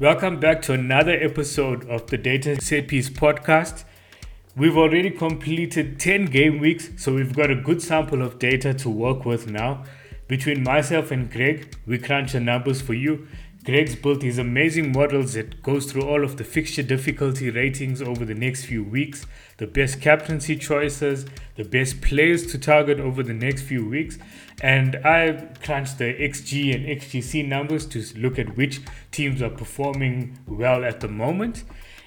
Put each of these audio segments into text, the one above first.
Welcome back to another episode of the Data Set Piece podcast. We've already completed 10 game weeks, so we've got a good sample of data to work with now. Between myself and Greg, we crunch the numbers for you Greg's built these amazing models that goes through all of the fixture difficulty ratings over the next few weeks, the best captaincy choices, the best players to target over the next few weeks, and I crunched the XG and XGC numbers to look at which teams are performing well at the moment.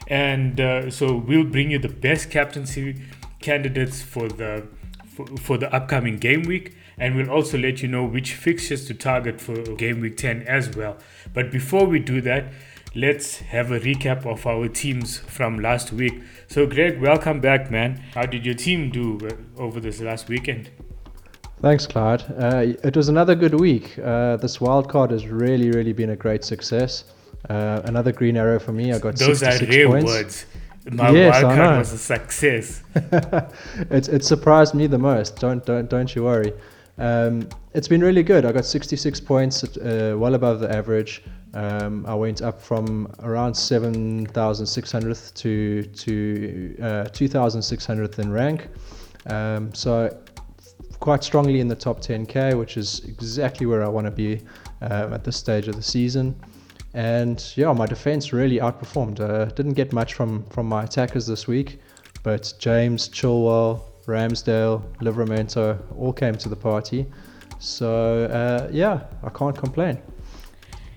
And uh, so we'll bring you the best captaincy candidates for the for, for the upcoming game week and we'll also let you know which fixtures to target for game week 10 as well. But before we do that, let's have a recap of our teams from last week. So, Greg, welcome back, man. How did your team do uh, over this last weekend? Thanks, Clyde. Uh, it was another good week. Uh, this wild card has really, really been a great success. Uh, another green arrow for me. I got those 66 are rare points. words. My Yes, wild card was a success. it, it surprised me the most. Don't don't don't you worry. Um, it's been really good. I got 66 points, uh, well above the average. Um, I went up from around 7,600th to to uh, 2,600th in rank. Um, so quite strongly in the top 10k, which is exactly where I want to be um, at this stage of the season. And yeah, my defense really outperformed. Uh, didn't get much from from my attackers this week, but James, Chilwell, Ramsdale, Livramento all came to the party. So uh, yeah, I can't complain.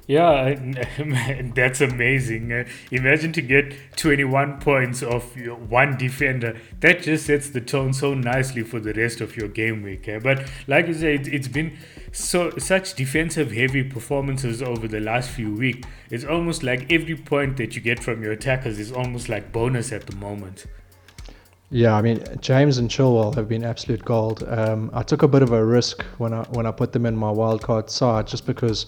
Yeah, that's amazing. Uh, imagine to get 21 points off one defender. That just sets the tone so nicely for the rest of your game week. eh? But like you said, it's been so such defensive heavy performances over the last few weeks. It's almost like every point that you get from your attackers is almost like bonus at the moment. Yeah, I mean James and Chilwell have been absolute gold. Um, I took a bit of a risk when I when I put them in my wildcard side, just because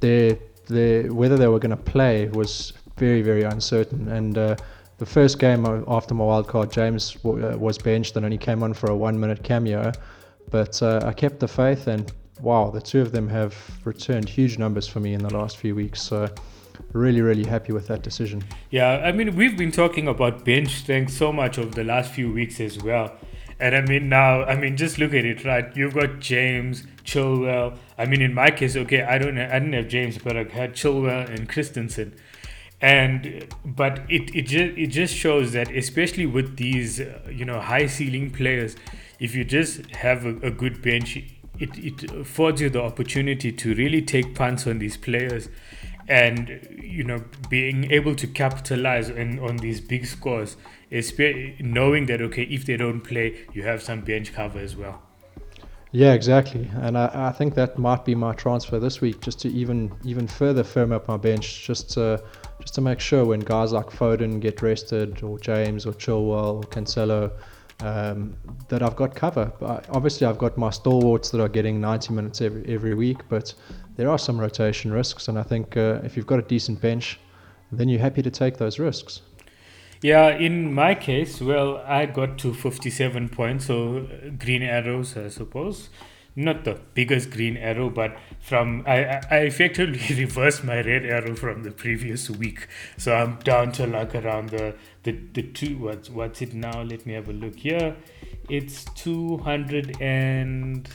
their their whether they were going to play was very very uncertain. And uh, the first game after my wildcard, James w- uh, was benched and only came on for a one minute cameo, but uh, I kept the faith and wow, the two of them have returned huge numbers for me in the last few weeks. So really really happy with that decision. Yeah, I mean, we've been talking about bench strength so much over the last few weeks as well. And I mean, now, I mean, just look at it, right? You've got James, Chilwell. I mean, in my case, okay, I don't, I didn't have James, but I had Chilwell and Christensen. And but it it just it just shows that especially with these uh, you know high ceiling players, if you just have a, a good bench, it it affords you the opportunity to really take punts on these players and you know being able to capitalize on, on these big scores is knowing that okay if they don't play you have some bench cover as well Yeah, exactly, and I, I think that might be my transfer this week, just to even even further firm up my bench, just to just to make sure when guys like Foden get rested, or James, or Chilwell, or Cancelo, um, that I've got cover. But obviously, I've got my stalwarts that are getting 90 minutes every every week, but there are some rotation risks, and I think uh, if you've got a decent bench, then you're happy to take those risks. yeah in my case well i got to 57 points so uh, green arrows i suppose. Not the biggest green arrow but from i i effectively reversed my red arrow from the previous week. So i'm down to like around the the, the two what's what's it now? Let me have a look here. It's 200 and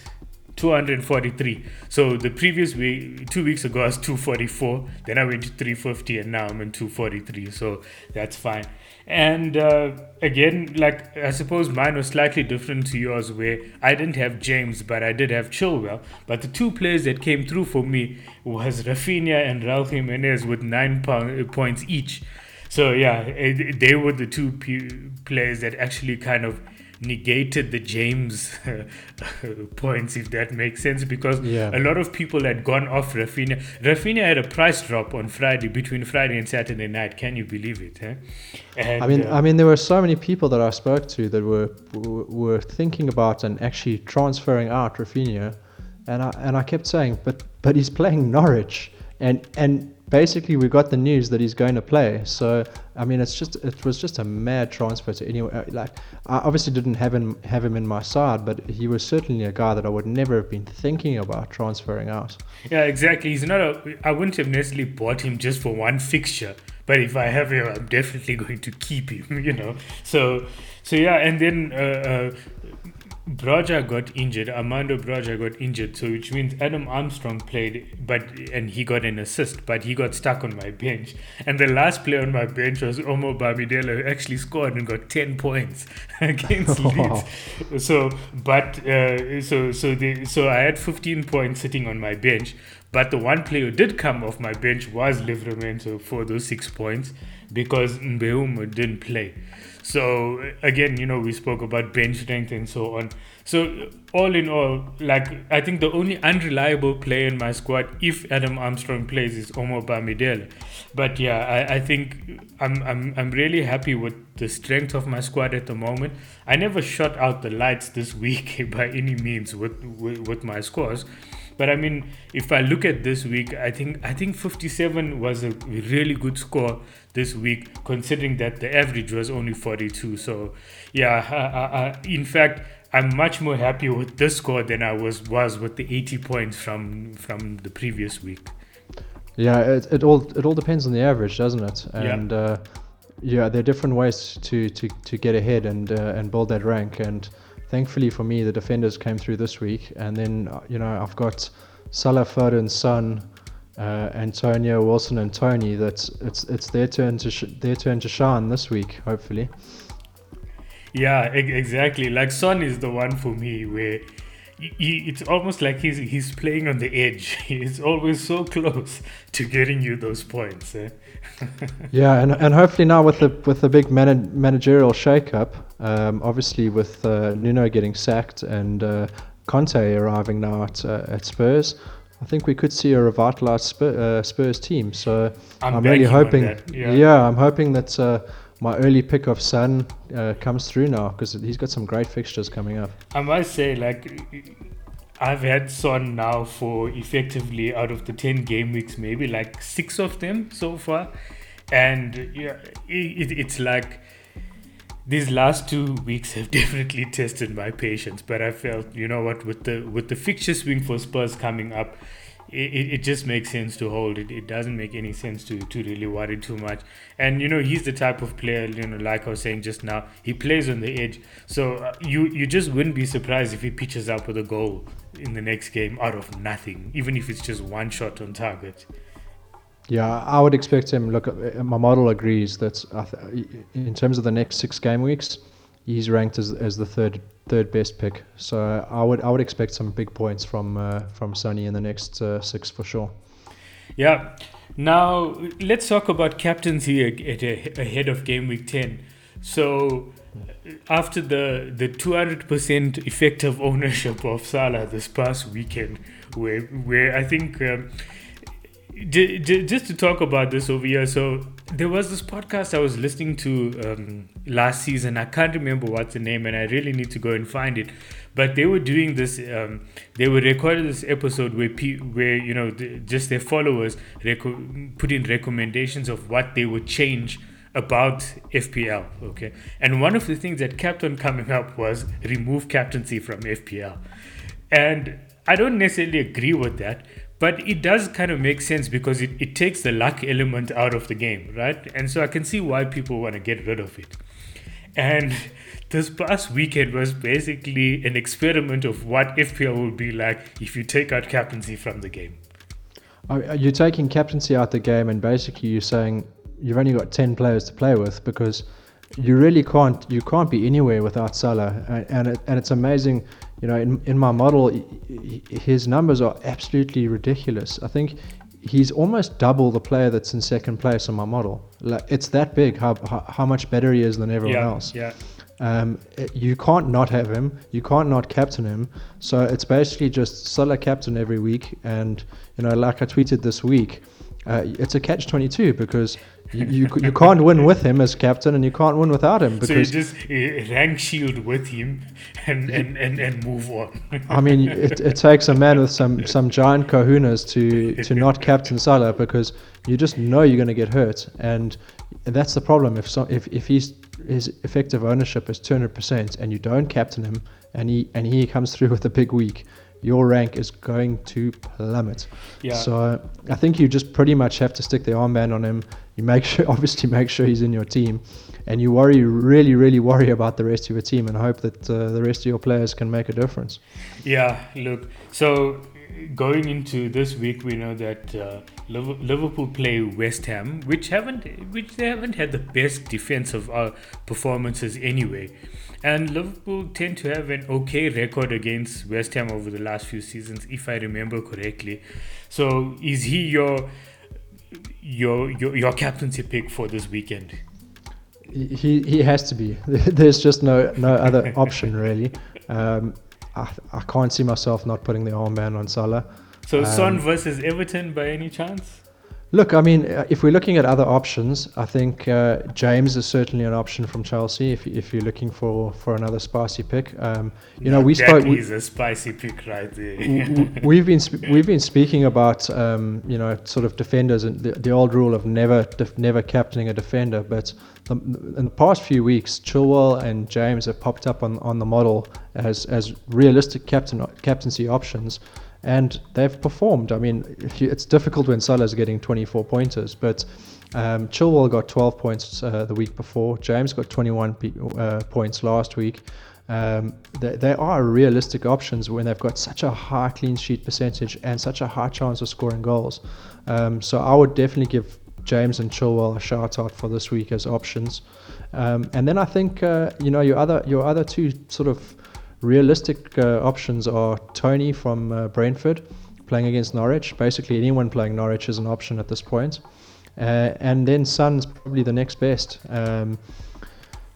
243 so the previous week two weeks ago i was 244 then i went to 350 and now i'm in 243 so that's fine. And uh, again like i suppose mine was slightly different to yours where i didn't have james but i did have chilwell. But the two players that came through for me was raphinha and raul jimenez with nine po- points each. So yeah they were the two players that actually kind of negated the James points, if that makes sense, because Yeah. a lot of people had gone off Raphinha. Raphinha had a price drop on Friday between Friday and Saturday night. Can you believe it? Eh? And, I mean, uh, I mean, there were so many people that I spoke to that were were were thinking about and actually transferring out Raphinha, and I and I kept saying, but but he's playing Norwich, and and basically we got the news that he's going to play. So I mean, it's just it was just a mad transfer to anywhere. Uh, like I obviously didn't have him have him in my side, but he was certainly a guy that I would never have been thinking about transferring out. Yeah, exactly. He's not a. I wouldn't have necessarily bought him just for one fixture, but if I have him, I'm definitely going to keep him. You know. So so yeah, and then. Uh, uh, Broja got injured. Armando Broja got injured, so which means Adam Armstrong played, but and he got an assist, but he got stuck on my bench. And the last player on my bench was Omobamidele, who actually scored and got ten points against Leeds. So, but uh, so so the so I had fifteen points sitting on my bench, but the one player who did come off my bench was Livramento for those six points because Mbeumo didn't play. So again, you know, we spoke about bench strength and so on. So all in all, like I think the only unreliable player in my squad, if Adam Armstrong plays, is Omar Bamidele. But yeah, I, I think I'm I'm I'm really happy with the strength of my squad at the moment. I never shot out the lights this week by any means with with, with my scores. But I mean, if I look at this week, I think I think 57 was a really good score this week, considering that the average was only 42. So, yeah, I, I, in fact, I'm much more happy with this score than I was was with the 80 points from from the previous week. Yeah, it, it all it all depends on the average, doesn't it? And yeah, uh, yeah there are different ways to, to, to get ahead and uh, and build that rank. And thankfully for me, the defenders came through this week. And then uh, you know I've got Salah, Foden, Son, uh, Antonio Wilson and Toney. That's it's it's their turn to sh- their turn to shine this week, hopefully. Yeah, e- exactly. Like Son is the one for me where he, it's almost like he's he's playing on the edge. He's always so close to getting you those points. Eh? yeah, and and hopefully now with the with the big man- managerial shakeup, um, obviously with uh, Nuno getting sacked and uh, Conte arriving now at uh, at Spurs. I think we could see a revitalized Spurs, uh, Spurs team. So I'm, I'm really hoping, yeah. yeah. I'm hoping that uh, my early pick of Son uh, comes through now because he's got some great fixtures coming up. I must say, like, I've had Son now for effectively out of the 10 game weeks, maybe like six of them so far. And yeah, it, it's like these last two weeks have definitely tested my patience. But I felt, you know what, with the with the fixture swing for Spurs coming up, it, it just makes sense to hold it. It doesn't make any sense to, to really worry too much. And you know, he's the type of player, you know, like I was saying just now, he plays on the edge. So uh, you you just wouldn't be surprised if he pitches up with a goal in the next game out of nothing, even if it's just one shot on target. Yeah, I would expect him. Look, uh, my model agrees that in terms of the next six game weeks, he's ranked as, as the third third best pick. So I would I would expect some big points from uh, from Sonny in the next uh, six for sure. Yeah. Now let's talk about captaincy ahead of game week ten. So after the the 200% effective ownership of Salah this past weekend, where where I think. Um, just to talk about this over here, so there was this podcast I was listening to um, last season. I can't remember what's the name, and I really need to go and find it. But they were doing this. Um, they were recording this episode where pe- where you know the, just their followers reco- put in recommendations of what they would change about FPL. Okay, and one of the things that kept on coming up was remove captaincy from FPL, and I don't necessarily agree with that but it does kind of make sense because it, it takes the luck element out of the game, right? And so I can see why people want to get rid of it. And this past weekend was basically an experiment of what FPL will be like if you take out captaincy from the game. You're taking captaincy out the game and basically you're saying you've only got 10 players to play with because you really can't you can't be anywhere without Salah and it, and it's amazing you know, in, in my model, his numbers are absolutely ridiculous. I think he's almost double the player that's in second place on my model. Like, it's that big how, how, how much better he is than everyone yeah, else. Yeah. Um, it, you can't not have him. You can't not captain him. So it's basically just Salah captain every week. And you know, like I tweeted this week, uh, it's a catch 22 because You, you, you can't win with him as captain, and you can't win without him So you because just uh, rank shield with him and, and, and, and move on. I mean, it, it takes a man with some, some giant kahunas to, to not captain Salah because you just know you're going to get hurt, and that's the problem. If so, if if he's his effective ownership is 200% and you don't captain him, and he and he comes through with a big week, your rank is going to plummet. Yeah. So I think you just pretty much have to stick the armband on him. You make sure, obviously, make sure he's in your team, and you worry, really, really worry about the rest of your team, and hope that uh, the rest of your players can make a difference. Yeah, look. So going into this week, we know that uh, Liverpool play West Ham, which haven't, which they haven't had the best defensive uh, performances anyway, and Liverpool tend to have an okay record against West Ham over the last few seasons, if I remember correctly. So is he your your your, your captaincy pick for this weekend? He he has to be. There's just no no other option really. Um, I, I can't see myself not putting the armband on Salah. So Um, Son versus Everton by any chance? Look, I mean, uh, if we're looking at other options, I think uh, James is certainly an option from Chelsea. If, if you're looking for, for another spicy pick, um, you know, we spoke. is a spicy pick right there. we've been sp- we've been speaking about um, you know sort of defenders and the, the old rule of never def- never captaining a defender. But the, in the past few weeks, Chilwell and James have popped up on, on the model as as realistic captain captaincy options, and they've performed. I mean, it's difficult when Salah's getting 24 pointers, but. Um, Chilwell got 12 points uh, the week before. James got 21 pe- uh, points last week. Um, they, they are realistic options when they've got such a high clean sheet percentage and such a high chance of scoring goals. Um, so I would definitely give James and Chilwell a shout out for this week as options. Um, and then I think uh, you know your other your other two sort of realistic uh, options are Toney from uh, Brentford playing against Norwich. Basically, anyone playing Norwich is an option at this point. Uh, and then Son's probably the next best. Um,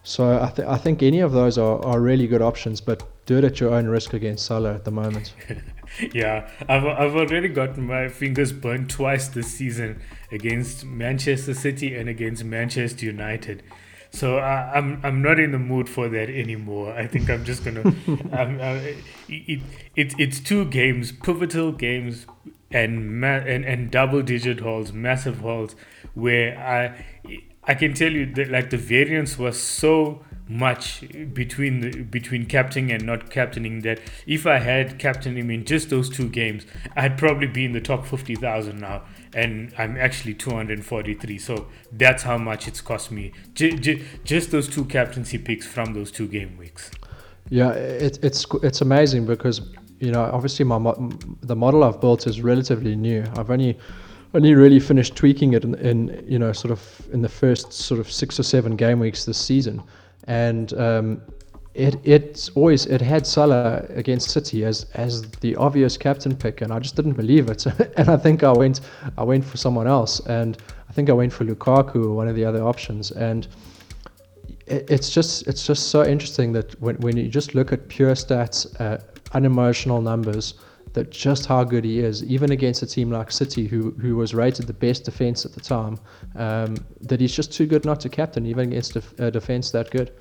so I, th- I think any of those are, are really good options, but do it at your own risk against Salah at the moment. yeah, I've, I've already gotten my fingers burnt twice this season against Manchester City and against Manchester United. So I, I'm I'm not in the mood for that anymore. I think I'm just gonna. I'm, I, it, it it's two games, pivotal games, and ma- and and double digit hauls, massive hauls, where I I can tell you that like the variance was so much between the between captaining and not captaining that if I had captained him in just those two games, I'd probably be in the top fifty thousand now, and I'm actually two hundred forty three. So that's how much it's cost me. J- j- just those two captaincy picks from those two game weeks. Yeah, it, it's it's amazing because you know obviously my the model I've built is relatively new. I've only only really finished tweaking it in, in you know sort of in the first sort of six or seven game weeks this season, and um, it it's always it had Salah against City as as the obvious captain pick, and I just didn't believe it, and I think I went I went for someone else, and I think I went for Lukaku or one of the other options, and it, it's just it's just so interesting that when, when you just look at pure stats, uh, unemotional numbers, that just how good he is, even against a team like City, who who was rated the best defense at the time, um, that he's just too good not to captain, even against a, a defense that good.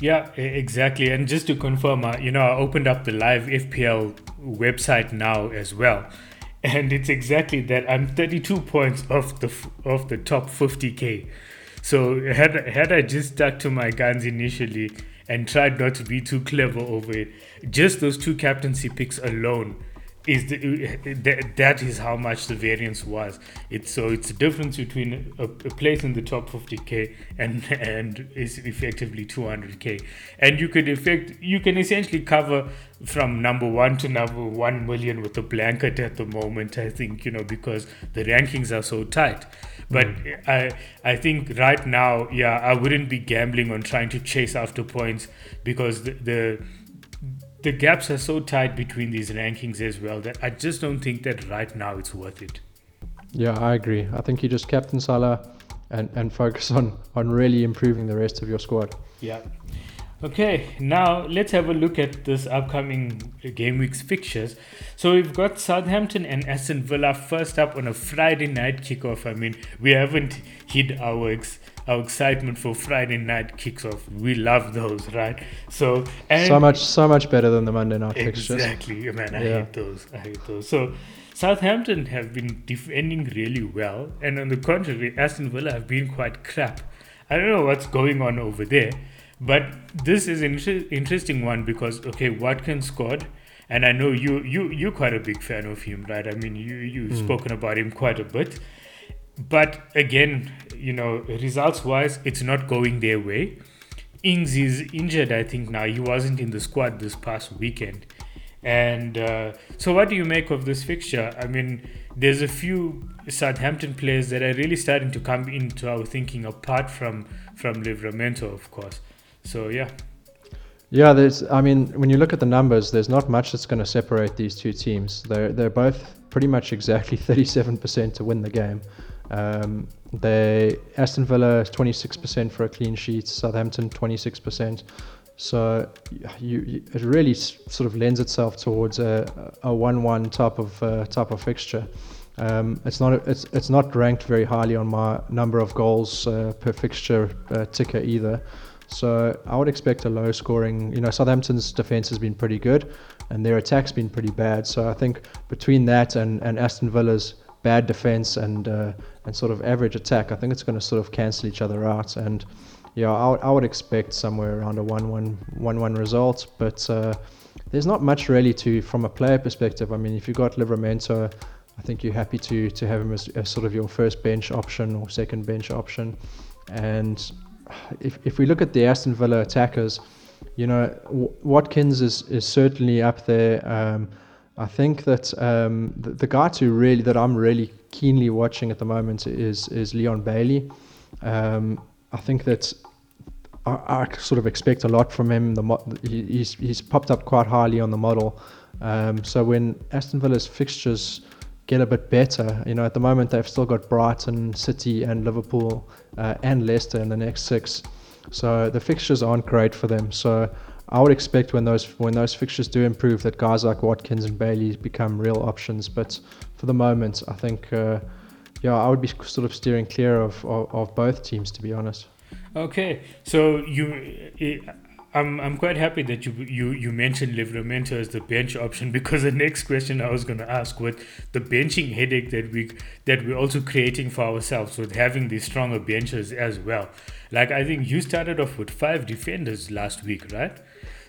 Yeah, exactly. And just to confirm, uh, you know, I opened up the live FPL website now as well, and it's exactly that. I'm 32 points off the off the top 50k. So had had I just stuck to my guns initially and tried not to be too clever over it, just those two captaincy picks alone is the, that, is how much the variance was. It's so it's the difference between a, a place in the top 50k and and is effectively 200k, and you could effect you can essentially cover from number one to number one million with a blanket at the moment. I think you know because the rankings are so tight. But mm. I I think right now, yeah, I wouldn't be gambling on trying to chase after points because the, the the gaps are so tight between these rankings as well that I just don't think that right now it's worth it. Yeah, I agree. I think you just captain Salah and, and focus on, on really improving the rest of your squad. Yeah. Okay, now let's have a look at this upcoming game week's fixtures. So we've got Southampton and Aston Villa first up on a Friday night kickoff. I mean, we haven't hid our ex- our excitement for Friday night kicks off. We love those, right? So so much so much better than the Monday night exactly, fixtures. Exactly, oh, man. I yeah. hate those. I hate those. So Southampton have been defending really well, and on the contrary, Aston Villa have been quite crap. I don't know what's going on over there. But this is an inter- interesting one because okay, Watkins scored, and I know you you you're quite a big fan of him, right? I mean, you you've mm. spoken about him quite a bit. But again, you know, results wise, it's not going their way. Ings is injured, I think now. He wasn't in the squad this past weekend. And uh, so, what do you make of this fixture? I mean, there's a few Southampton players that are really starting to come into our thinking, apart from from Livramento, of course. So yeah. Yeah, there's. I mean, when you look at the numbers, there's not much that's going to separate these two teams. They're they're both pretty much exactly 37% to win the game. Um, they Aston Villa 26% for a clean sheet, Southampton 26%. So you, you, it really sort of lends itself towards a, a one-one type of uh, type of fixture. Um, it's not it's it's not ranked very highly on my number of goals uh, per fixture uh, ticker either. So I would expect a low scoring. You know, Southampton's defense has been pretty good, and their attack's been pretty bad. So I think between that and, and Aston Villa's bad defense and uh, and sort of average attack, I think it's going to sort of cancel each other out. And yeah, I, I would expect somewhere around a 1-1 1-1 result. But uh, there's not much really to from a player perspective. I mean, if you've got Livramento, I think you're happy to to have him as, as sort of your first bench option or second bench option. And if, if we look at the Aston Villa attackers, you know, Watkins is, is certainly up there. Um, I think that um, the, the, guy to really that I'm really keenly watching at the moment is is Leon Bailey. Um, I think that I, I, sort of expect a lot from him. The mo- he's he's popped up quite highly on the model. Um, so when Aston Villa's fixtures get a bit better. You know, at the moment they've still got Brighton, City, and Liverpool uh, and Leicester in the next six. So the fixtures aren't great for them. So I would expect when those when those fixtures do improve, that guys like Watkins and Bailey become real options. But for the moment, I think, uh, yeah, I would be sort of steering clear of, of, of both teams, to be honest. Okay, so you I'm I'm quite happy that you you you mentioned Livramento as the bench option because the next question I was going to ask was the benching headache that we that we're also creating for ourselves with having these stronger benches as well. Like I think you started off with five defenders last week, right?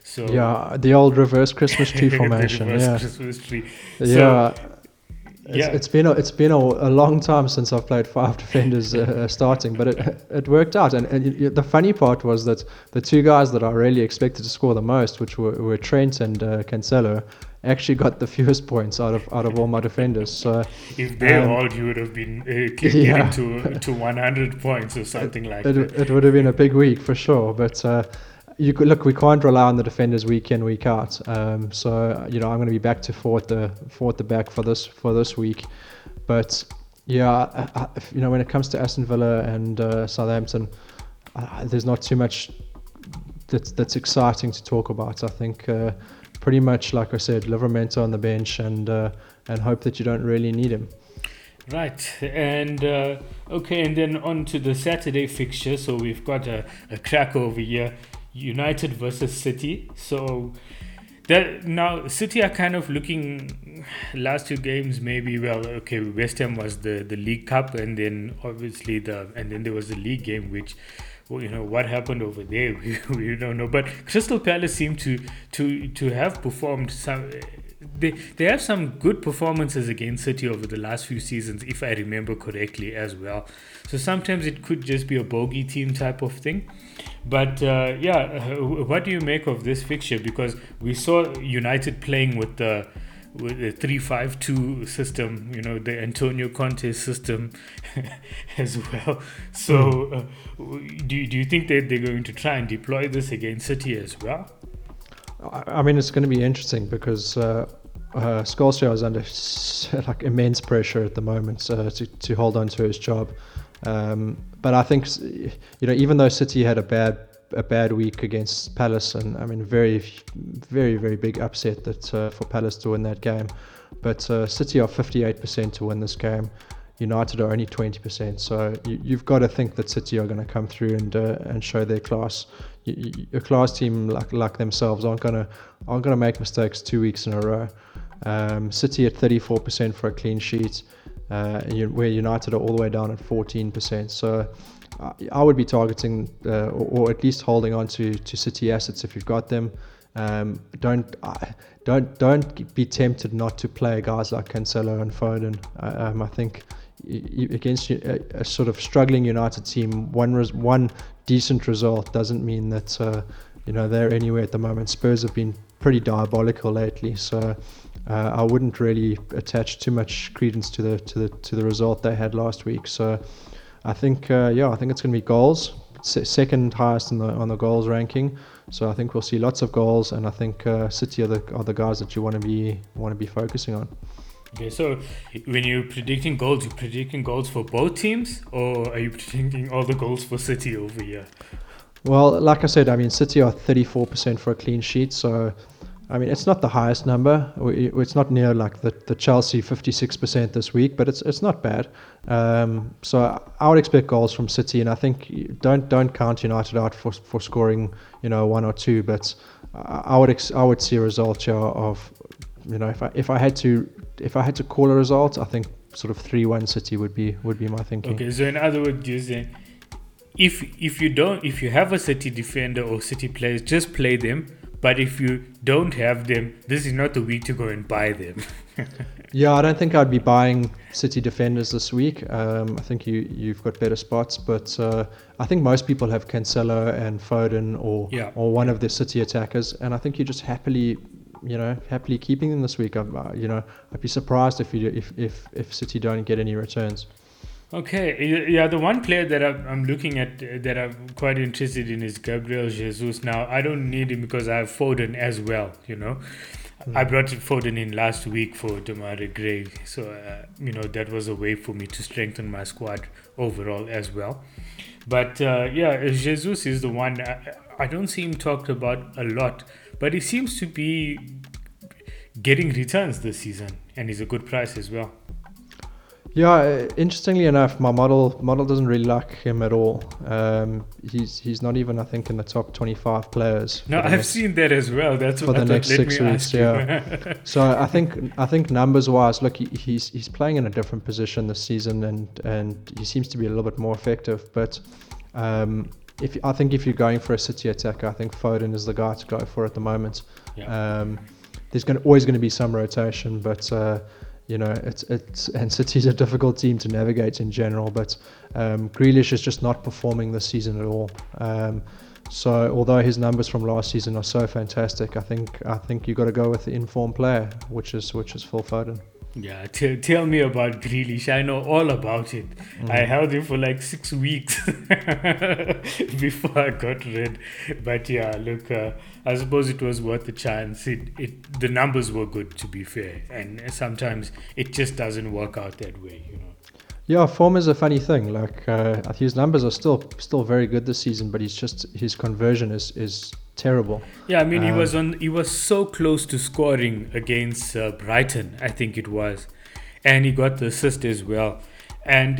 So yeah, the old reverse Christmas tree formation. yeah. Christmas tree. Yeah. It's, yeah. it's been a, it's been a, a, long time since I've played five defenders uh, uh, starting, but it it worked out. And, and the funny part was that the two guys that I really expected to score the most, which were, were Trent and uh, Cancelo, actually got the fewest points out of out of all my defenders. So if they um, all, you would have been uh, getting yeah. to to 100 points or something it, like it, that. It would have been a big week for sure, but. Uh, you could, look, we can't rely on the defenders week in, week out. Um, so you know, I'm going to be back to four at the four at the back for this for this week. But yeah, I, I, you know, when it comes to Aston Villa and uh, Southampton, uh, there's not too much that's that's exciting to talk about. I think uh, pretty much, like I said, Livramento on the bench and uh, and hope that you don't really need him. Right, and uh, okay, and then on to the Saturday fixture. So we've got a, a crack over here. United versus City. So that now City are kind of looking last two games maybe well okay West Ham was the the League Cup and then obviously the and then there was the league game which well, you know what happened over there we, we don't know but Crystal Palace seem to to to have performed some they they have some good performances against City over the last few seasons, if I remember correctly as well. So sometimes it could just be a bogey team type of thing. But uh, yeah, what do you make of this fixture? Because we saw United playing with the with the three five two system, you know, the Antonio Conte system as well. So, hmm. uh, do do you think that they're going to try and deploy this against City as well? I mean, it's going to be interesting because uh, uh, Solskjaer is under like immense pressure at the moment uh, to to hold on to his job. Um, but I think you know, even though City had a bad a bad week against Palace, and I mean, very, very, very big upset that uh, for Palace to win that game. But uh, City are 58% to win this game. United are only 20%. So you, have got to think that City are going to come through and uh, and show their class. A class team like like themselves aren't gonna aren't gonna make mistakes two weeks in a row. Um, City at 34% for a clean sheet, uh, where United are all the way down at 14%. So I would be targeting uh, or, or, at least holding on to, to City assets if you've got them. Um, don't don't don't be tempted not to play guys like Cancelo and Foden. Um, I think against a, a, sort of struggling United team, one res- one decent result doesn't mean that uh, you know they're anywhere at the moment. Spurs have been pretty diabolical lately, so uh, I wouldn't really attach too much credence to the to the to the result they had last week. So I think uh, yeah, I think it's going to be goals, second highest in the on the goals ranking. So I think we'll see lots of goals, and I think uh, City are the are the guys that you want to be want to be focusing on. Okay, so when you're predicting goals, you're predicting goals for both teams, or are you predicting all the goals for City over here? Well, like I said, I mean, City are 34% for a clean sheet, so I mean, it's not the highest number. It's not near like the, the Chelsea 56% this week, but it's it's not bad. Um, so I would expect goals from City, and I think don't don't count United out for for scoring, you know, one or two. But I would ex- I would see a result here of, you know, if I if I had to if I had to call a result, I think sort of three one City would be would be my thinking. Okay, so in other words, you're saying if if you don't if you have a City defender or City players, just play them but if you don't have them, this is not the week to go and buy them. yeah, I don't think I'd be buying City defenders this week. Um, I think you you've got better spots, but uh, I think most people have Cancelo and Foden or yeah. or one of the City attackers, and I think you just happily. You know, happily keeping them this week. I'm, uh, you know, I'd be surprised if you if if if City don't get any returns. Okay, yeah, the one player that I'm looking at that I'm quite interested in is Gabriel Jesus. Now, I don't need him because I have Foden as well, you know. Mm. I brought Foden in last week for Demarai Gray, so, uh, you know, that was a way for me to strengthen my squad overall as well. But uh, yeah, Jesus is the one, I, I don't see him talked about a lot, but he seems to be getting returns this season, and he's a good price as well. Yeah, interestingly enough, my model model doesn't really like him at all. Um, he's he's not even I think in the top twenty five players. No, I've next, seen that as well. That's for the next six weeks. Yeah. so I think I think numbers wise, look, he, he's he's playing in a different position this season, and and he seems to be a little bit more effective. But um, if I think if you're going for a City attacker, I think Foden is the guy to go for at the moment. Yeah. Um, there's going always going to be some rotation, but. Uh, you know, it's it's and City's a difficult team to navigate in general. But um, Grealish is just not performing this season at all. Um, so although his numbers from last season are so fantastic, I think I think you got to go with the informed player, which is which is Phil Foden. Yeah, t- tell me about Grealish. I know all about it. Mm. I held him for like six weeks before I got rid. But yeah, look, uh, I suppose it was worth the chance. It, it, the numbers were good, to be fair, and sometimes it just doesn't work out that way, you know. Yeah, form is a funny thing. Like uh, his numbers are still still very good this season, but he's just his conversion is is terrible. Yeah, I mean, um, he was on. He was so close to scoring against uh, Brighton, I think it was, and he got the assist as well. And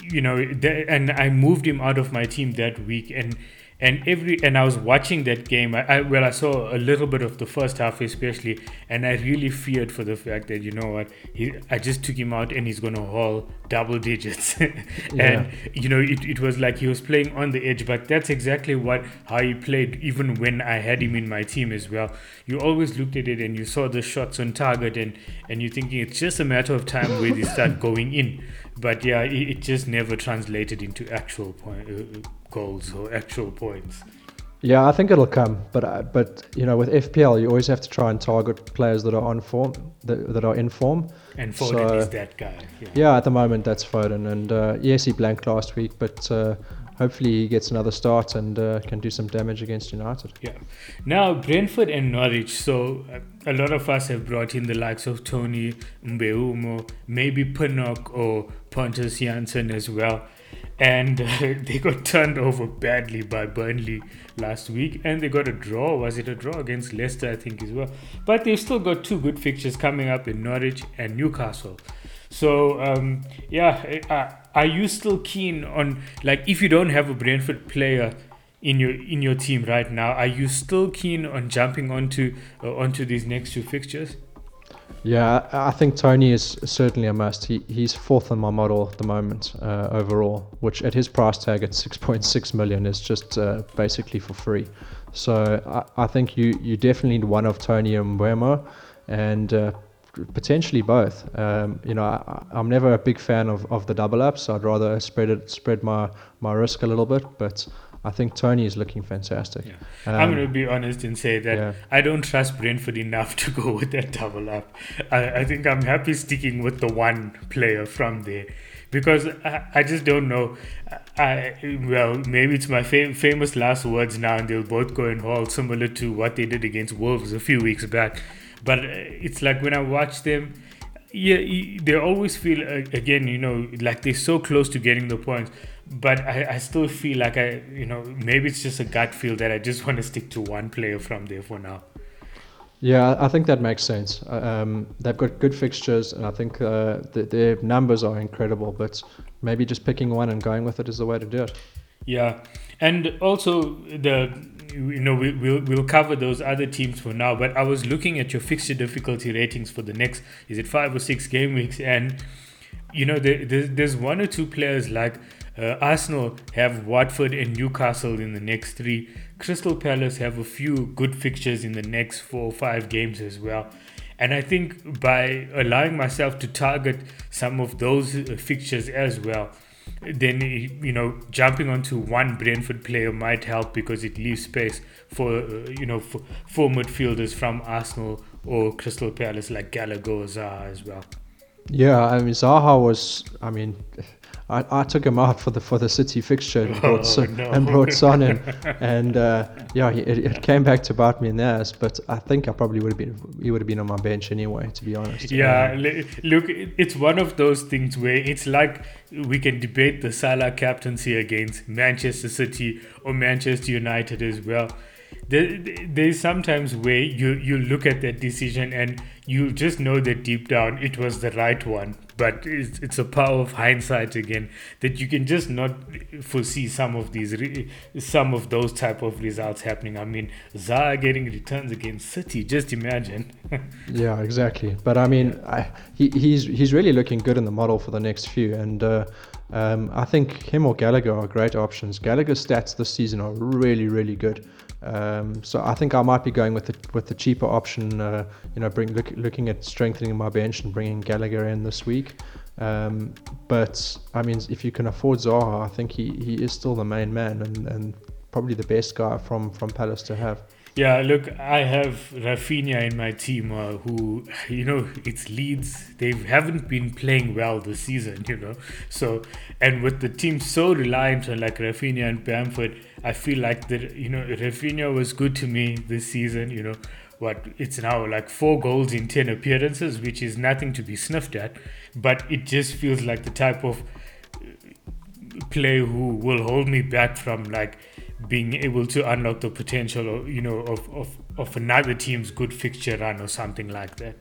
you know, and I moved him out of my team that week, and and every and I was watching that game. I, I, well, I saw a little bit of the first half, especially, and I really feared for the fact that you know what, he, I just took him out and he's gonna haul double digits, and yeah. you know it, it was like he was playing on the edge. But that's exactly what how he played, even when I had him in my team as well. You always looked at it and you saw the shots on target, and and you're thinking it's just a matter of time where they start going in. But yeah, it, it just never translated into actual point. Uh, goals or actual points. Yeah, I think it'll come, but uh, but you know, with FPL, you always have to try and target players that are on form, that, that are in form. And Foden so, is that guy. Yeah. yeah. at the moment that's Foden, and uh, yes, he blanked last week, but uh, hopefully he gets another start and uh, can do some damage against United. Yeah. Now Brentford and Norwich. So uh, a lot of us have brought in the likes of Toney Mbeumo, maybe Pinnock or Pontus Jansson as well and uh, they got turned over badly by Burnley last week, and they got a draw. Was it a draw against Leicester? I think as well. But they've still got two good fixtures coming up in Norwich and Newcastle. So um, yeah, uh, are you still keen on like if you don't have a Brentford player in your in your team right now, are you still keen on jumping onto uh, onto these next two fixtures? Yeah, I think Toney is certainly a must. He he's fourth on my model at the moment uh, overall, which at his price tag at 6.6 million is just uh, basically for free. So I, I think you you definitely need one of Toney and Mbeumo, and uh, potentially both. Um, you know, I, am never a big fan of, of the double ups. I'd rather spread it spread my my risk a little bit, but I think Toney is looking fantastic. Yeah. Um, I'm going to be honest and say that yeah. I don't trust Brentford enough to go with that double up. I, I think I'm happy sticking with the one player from there because I, I just don't know. I well maybe it's my fam- famous last words now, and they'll both go in haul similar to what they did against Wolves a few weeks back. But uh, it's like when I watch them, yeah, they always feel uh, again, you know, like they're so close to getting the points but I, I still feel like I, you know, maybe it's just a gut feel that I just want to stick to one player from there for now. Yeah, I think that makes sense. Uh, um, they've got good fixtures, and I think uh, the, their numbers are incredible. But maybe just picking one and going with it is the way to do it. Yeah, and also the you know we, we'll we'll cover those other teams for now. But I was looking at your fixture difficulty ratings for the next is it five or six game weeks, and you know there, there's, there's one or two players like uh, Arsenal have Watford and Newcastle in the next three. Crystal Palace have a few good fixtures in the next four or five games as well. And I think by allowing myself to target some of those uh, fixtures as well, then you know jumping onto one Brentford player might help because it leaves space for uh, you know for midfielders from Arsenal or Crystal Palace like Gallagher or Zaha as well. Yeah, I mean Zaha was I mean I, I took him out for the for the City fixture and brought, oh, Son, no. and brought Son in, and uh, yeah, it, it came back to bite me in the ass. But I think I probably would have been he would have been on my bench anyway, to be honest. Yeah, um, look, it's one of those things where it's like we can debate the Salah captaincy against Manchester City or Manchester United as well there, there's sometimes where you you look at that decision and you just know that deep down it was the right one but it's, it's a power of hindsight again that you can just not foresee some of these re- some of those type of results happening i mean Zaha getting returns against city just imagine yeah exactly but i mean I, he, he's he's really looking good in the model for the next few and uh, um, I think him or Gallagher are great options. Gallagher's stats this season are really, really good. Um, so I think I might be going with the with the cheaper option. Uh, you know, bring look, looking at strengthening my bench and bringing Gallagher in this week. Um, but I mean, if you can afford Zaha, I think he, he is still the main man and, and probably the best guy from from Palace to have. Yeah, look, I have Raphinha in my team uh, who, you know, it's Leeds. They haven't been playing well this season, you know. So, and with the team so reliant on like Raphinha and Bamford, I feel like that, you know, Raphinha was good to me this season, you know. What it's now like four goals in 10 appearances, which is nothing to be sniffed at, but it just feels like the type of play who will hold me back from like being able to unlock the potential, you know, of, of, of another team's good fixture run or something like that.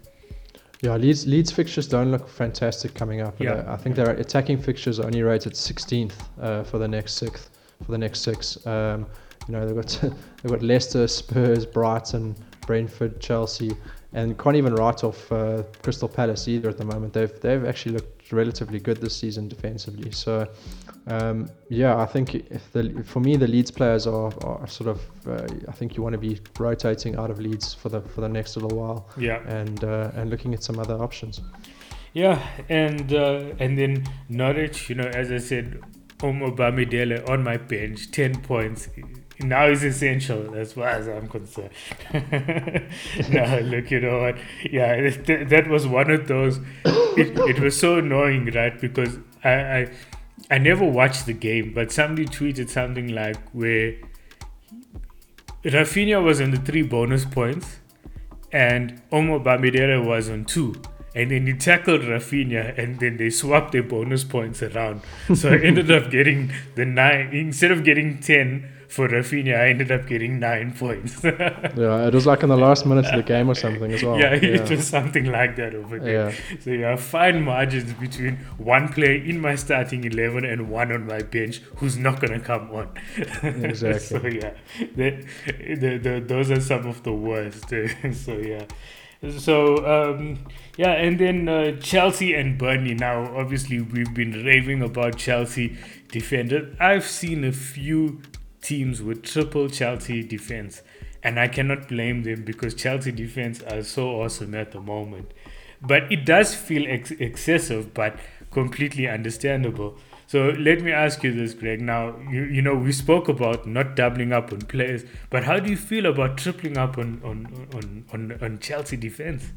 Yeah, Leeds Leeds fixtures don't look fantastic coming up. Yeah. I think their attacking fixtures are only rated 16th uh, for the next sixth for the next six. Um, you know they've got they've got Leicester, Spurs, Brighton, Brentford, Chelsea, and can't even write off uh, Crystal Palace either at the moment. They've they've actually looked relatively good this season defensively. So um, yeah, I think the, for me the Leeds players are, are sort of. Uh, I think you want to be rotating out of Leeds for the for the next little while. Yeah. And uh, and looking at some other options. Yeah, and uh, and then Norwich, you know, as I said, Omobamidele on my bench, ten points. Now is essential as far as I'm concerned. now, look, you know what? Yeah, that was one of those. It, it was so annoying, right? Because I, I I never watched the game, but somebody tweeted something like where Raphinha was on the three bonus points and Omobamidele was on two. And then he tackled Raphinha, and then they swapped their bonus points around. So I ended up getting the nine instead of getting ten for Raphinha. I ended up getting nine points. yeah, it was like in the last minute of the game or something as well. Yeah, it was something like that over there. Yeah. So yeah, fine margins between one player in my starting eleven and one on my bench who's not gonna come on. Exactly. so yeah, the, the, the, those are some of the worst. so yeah. So um, yeah, and then uh, Chelsea and Burnley. Now, obviously, we've been raving about Chelsea defender. I've seen a few teams with triple Chelsea defense, and I cannot blame them because Chelsea defense are so awesome at the moment. But it does feel ex- excessive, but completely understandable. So let me ask you this, Greg. Now, you, you know, we spoke about not doubling up on players, but how do you feel about tripling up on, on, on, on, on Chelsea defense?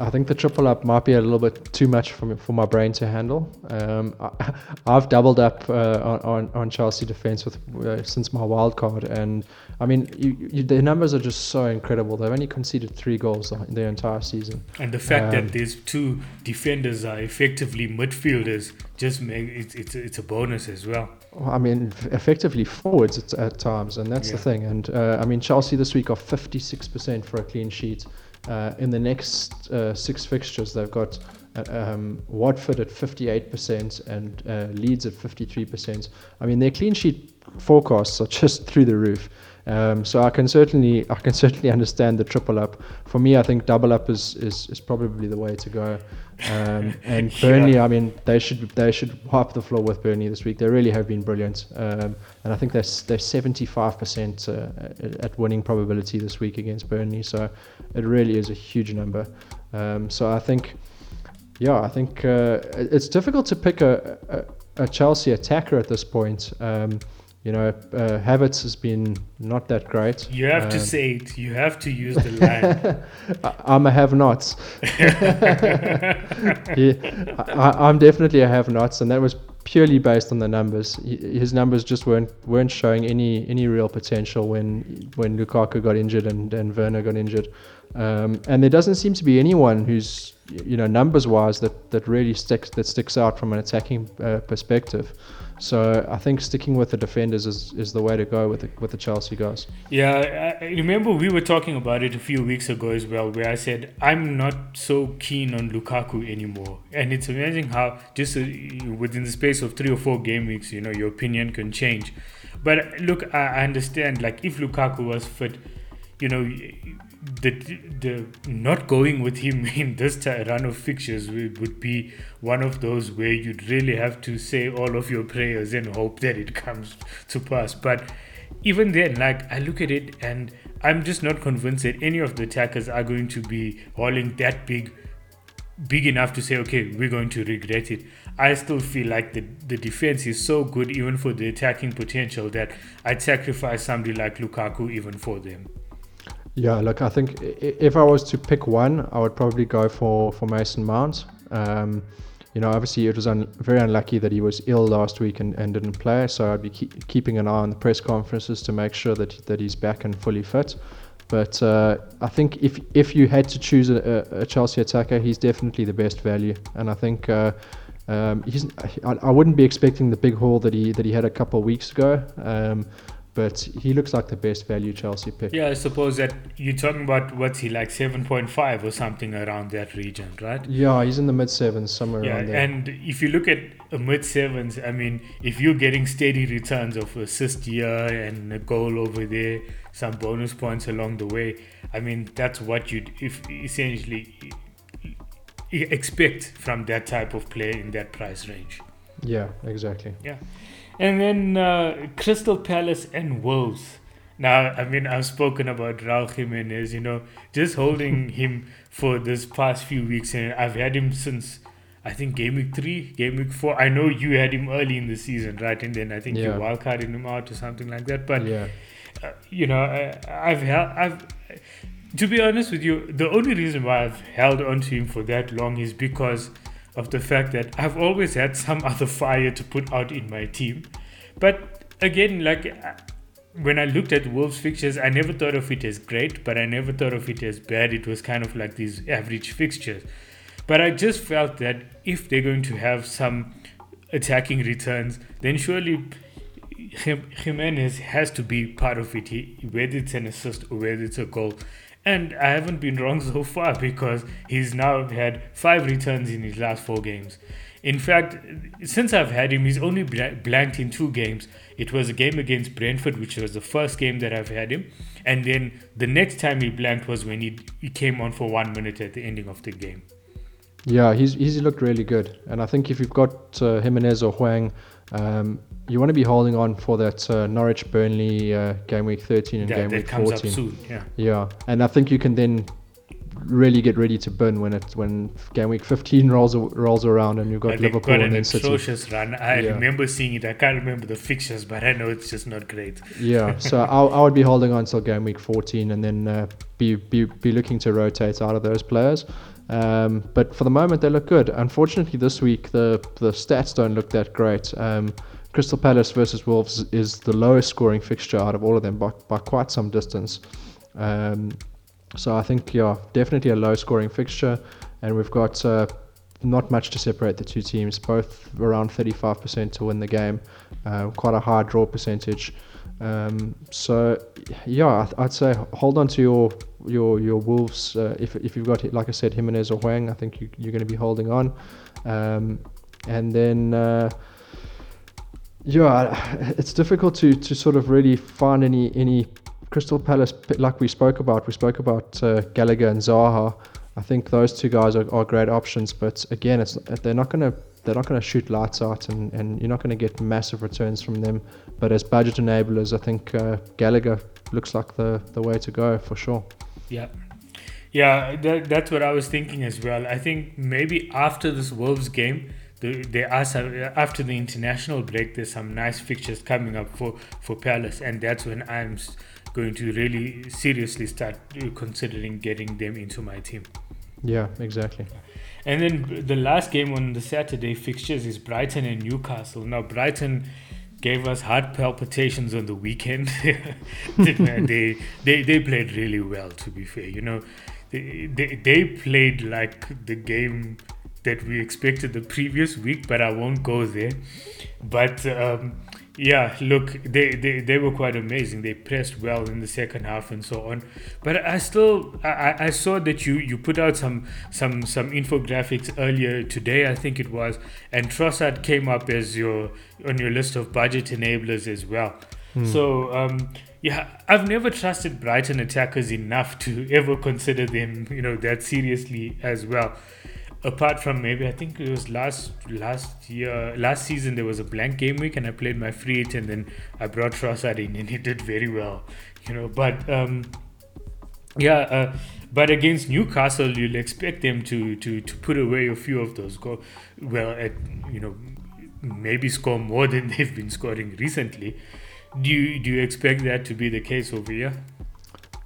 I think the triple up might be a little bit too much for me, for my brain to handle. Um, I, have doubled up uh, on, on Chelsea defense with uh, since my wild card, and I mean you, you, the numbers are just so incredible. They've only conceded three goals in their entire season, and the fact um, that these two defenders are effectively midfielders just make it's it's it's a bonus as well. I mean, effectively forwards at, at times, and that's yeah. the thing. And uh, I mean, Chelsea this week are 56% for a clean sheet. Uh, in the next uh, six fixtures, they've got uh, um, Watford at 58% and uh, Leeds at 53%. I mean, their clean sheet forecasts are just through the roof. Um, so I can certainly I can certainly understand the triple up. For me, I think double up is is, is probably the way to go. Um, and Burnley, yeah. I mean, they should they should wipe the floor with Burnley this week. They really have been brilliant, um, and I think they're they're 75% uh, at winning probability this week against Burnley. So it really is a huge number. Um, so I think, yeah, I think uh, it's difficult to pick a, a, a Chelsea attacker at this point. Um, you know, uh, Havertz has been not that great. You have um, to say it. You have to use the line. I'm a have-nots. yeah, I, am definitely a have-nots, and that was purely based on the numbers. His numbers just weren't weren't showing any any real potential when when Lukaku got injured and and Werner got injured, um, and there doesn't seem to be anyone who's you know numbers wise that that really sticks that sticks out from an attacking uh, perspective. So I think sticking with the defenders is, is the way to go with the, with the Chelsea guys. Yeah, I remember we were talking about it a few weeks ago as well, where I said I'm not so keen on Lukaku anymore, and it's amazing how just uh, within the space of three or four game weeks, you know, your opinion can change. But look, I understand. Like if Lukaku was fit, you know, the the not going with him in this run of fixtures would be one of those where you'd really have to say all of your prayers and hope that it comes to pass. But even then, like I look at it and I'm just not convinced that any of the attackers are going to be hauling that big big enough to say, okay, we're going to regret it. I still feel like the, the defense is so good even for the attacking potential that I'd sacrifice somebody like Lukaku even for them. Yeah, look, I think if I was to pick one, I would probably go for, for Mason Mount. Um, you know, obviously it was un- very unlucky that he was ill last week and, and didn't play. So I'd be keep, keeping an eye on the press conferences to make sure that that he's back and fully fit. But uh, I think if if you had to choose a, a, Chelsea attacker, he's definitely the best value. And I think uh, um, he's I, I, wouldn't be expecting the big haul that he that he had a couple of weeks ago. Um, but he looks like the best value Chelsea pick. Yeah, I suppose that you're talking about what's he like 7.5 or something around that region, right? Yeah, he's in the mid sevens somewhere yeah, around there. And if you look at a mid sevens, I mean, if you're getting steady returns of assist here and a goal over there, some bonus points along the way, I mean, that's what you'd if essentially expect from that type of player in that price range. Yeah, exactly. Yeah. And then uh, Crystal Palace and Wolves. Now, I mean, I've spoken about Raul Jimenez, you know, just holding him for this past few weeks, and I've had him since I think game week three, game week four. I know you had him early in the season, right? And then I think yeah. you wildcarded him out or something like that. But yeah, uh, you know, I, I've held, I've to be honest with you, the only reason why I've held on to him for that long is because of the fact that I've always had some other fire to put out in my team. But again, like uh, when I looked at Wolves fixtures, I never thought of it as great, but I never thought of it as bad. It was kind of like these average fixtures. But I just felt that if they're going to have some attacking returns, then surely Jimenez has to be part of it, whether it's an assist or whether it's a goal. And I haven't been wrong so far because he's now had five returns in his last four games. In fact, since I've had him, he's only blanked in two games. It was a game against Brentford, which was the first game that I've had him. And then the next time he blanked was when he, he came on for one minute at the ending of the game. Yeah, he's, he's looked really good. And I think if you've got uh, Jimenez or Hwang, um, you want to be holding on for that uh, Norwich Burnley uh, game week 13 and yeah, game week 14. Soon, yeah. yeah, and I think you can then really get ready to burn when it when game week 15 rolls rolls around and you've got Liverpool got and then City. atrocious run. I yeah. remember seeing it. I can't remember the fixtures, but I know it's just not great. Yeah, so I, I would be holding on until game week 14 and then uh, be, be be looking to rotate out of those players. Um, but for the moment, they look good. Unfortunately, this week the the stats don't look that great. Um, Crystal Palace versus Wolves is the lowest scoring fixture out of all of them by, by quite some distance. Um, so I think, yeah, definitely a low scoring fixture. And we've got uh, not much to separate the two teams, both around 35% to win the game, uh, quite a high draw percentage. Um, so yeah, I'd say hold on to your your your Wolves. Uh, if if you've got like I said, Jimenez or Hwang, I think you, you're going to be holding on. Um, and then uh, yeah, it's difficult to to sort of really find any any Crystal Palace, like we spoke about, we spoke about uh, Gallagher and Zaha. I think those two guys are, are great options, but again, it's they're not going to they're not going to shoot lights out, and, and you're not going to get massive returns from them. But as budget enablers, I think uh, Gallagher looks like the the way to go for sure. Yeah. Yeah, that, that's what I was thinking as well. I think maybe after this Wolves game, there are some, after the international break, there's some nice fixtures coming up for, for Palace, and that's when I'm going to really seriously start uh, considering getting them into my team. Yeah, exactly. And then the last game on the Saturday fixtures is Brighton and Newcastle. Now, Brighton gave us heart palpitations on the weekend. they, they, they played really well, to be fair. You know, they, they, they played like the game that we expected the previous week, but I won't go there. But um, yeah, look, they, they, they were quite amazing. They pressed well in the second half and so on. But I still I, I saw that you, you put out some some some infographics earlier today, I think it was, and Trossard came up as your on your list of budget enablers as well. Hmm. So um, yeah, I've never trusted Brighton attackers enough to ever consider them, you know, that seriously as well apart from maybe I think it was last last year last season there was a blank game week and I played my free hit and then I brought Trossard in and he did very well, you know. But um, yeah, uh, but against Newcastle you'll expect them to to to put away a few of those go well at you know maybe score more than they've been scoring recently. Do you do you expect that to be the case over here?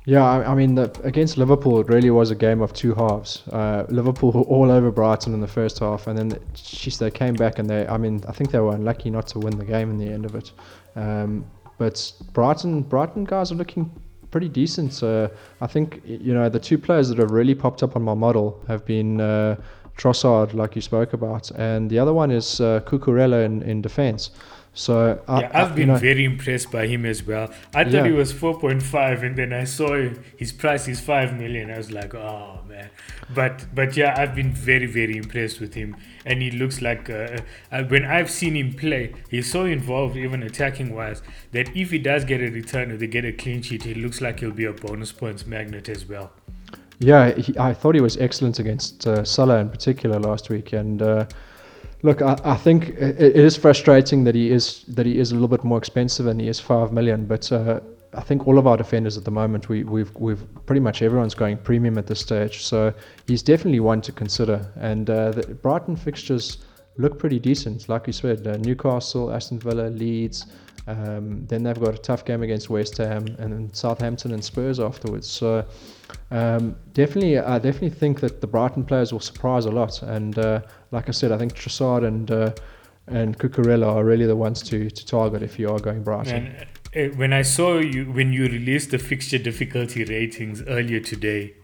Yeah, I, I mean, the, against Liverpool, it really was a game of two halves. Uh, Liverpool were all over Brighton in the first half, and then the, geez, they came back and they, I mean, I think they were unlucky not to win the game in the end of it. Um, but Brighton, Brighton guys are looking pretty decent. Uh, I think you know the two players that have really popped up on my model have been uh, Trossard, like you spoke about, and the other one is uh, Cucurella in, in defence. So I, yeah, I've I, been know, very impressed by him as well. I thought yeah. he was four point five, and then I saw his price is five million. I was like, oh man. But but yeah, I've been very very impressed with him, and he looks like uh, uh, when I've seen him play, he's so involved even attacking wise that if he does get a return or they get a clean sheet, he looks like he'll be a bonus points magnet as well. Yeah, he, I thought he was excellent against uh, Salah in particular last week, and uh, Look, I, I think it, it is frustrating that he is that he is a little bit more expensive and he is five million. But uh, I think all of our defenders at the moment, we, we've we've pretty much everyone's going premium at this stage. So he's definitely one to consider. And uh, the Brighton fixtures look pretty decent, like you said. Uh, Newcastle, Aston Villa, Leeds. Um, then they've got a tough game against West Ham and then Southampton and Spurs afterwards. So um, definitely, I definitely think that the Brighton players will surprise a lot. And uh, like I said, I think Trossard and uh, and Cucurella are really the ones to, to target if you are going Brighton. And uh, when I saw you when you released the fixture difficulty ratings earlier today,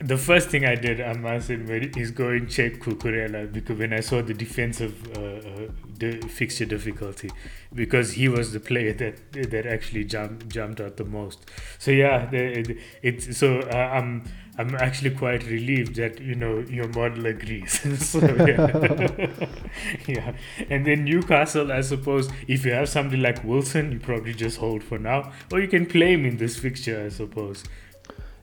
the first thing I did, I must admit, is go and check Cucurella because when I saw the defensive uh, uh, fixture difficulty, because he was the player that that actually jumped jumped out the most. So yeah, the, it's so uh, I'm I'm actually quite relieved that you know your model agrees. so, yeah. yeah, and then Newcastle, I suppose, if you have somebody like Wilson, you probably just hold for now, or you can play him in this fixture, I suppose.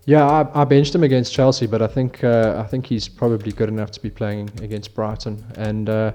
Yeah, I, I benched him against Chelsea, but I think uh, I think he's probably good enough to be playing against Brighton, and uh,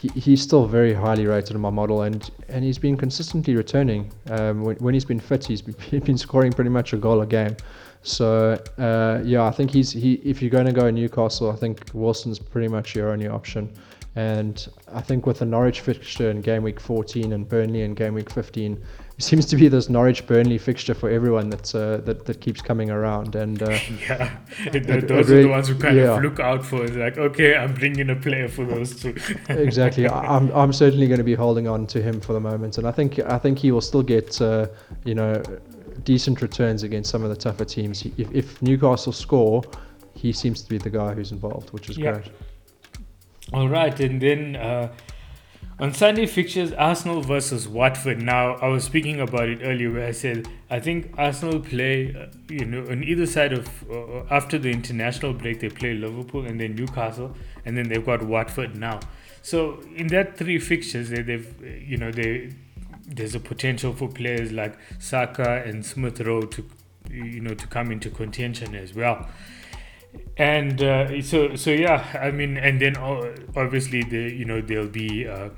he, he's still very highly rated in my model, and, and he's been consistently returning. Um, when, when he's been fit, he's been, been scoring pretty much a goal a game. So uh, yeah, I think he's he. If you're going to go Newcastle, I think Wilson's pretty much your only option. And I think with the Norwich fixture in game week 14 and Burnley in game week 15, it seems to be this Norwich Burnley fixture for everyone that's uh, that that keeps coming around. And uh, yeah, it, it, those it, are the ones who kind yeah. of look out for. It's like, okay, I'm bringing a player for those two. exactly. I'm I'm certainly going to be holding on to him for the moment, and I think I think he will still get uh, you know decent returns against some of the tougher teams. If, if Newcastle score, he seems to be the guy who's involved, which is great. All right, and then uh, on Sunday fixtures, Arsenal versus Watford. Now, I was speaking about it earlier where I said I think Arsenal play, uh, you know, on either side of uh, after the international break, they play Liverpool and then Newcastle, and then they've got Watford now. So in that three fixtures, they, they've you know they there's a potential for players like Saka and Smith Rowe to you know to come into contention as well and uh, so so yeah i mean and then obviously the you know there'll be uh,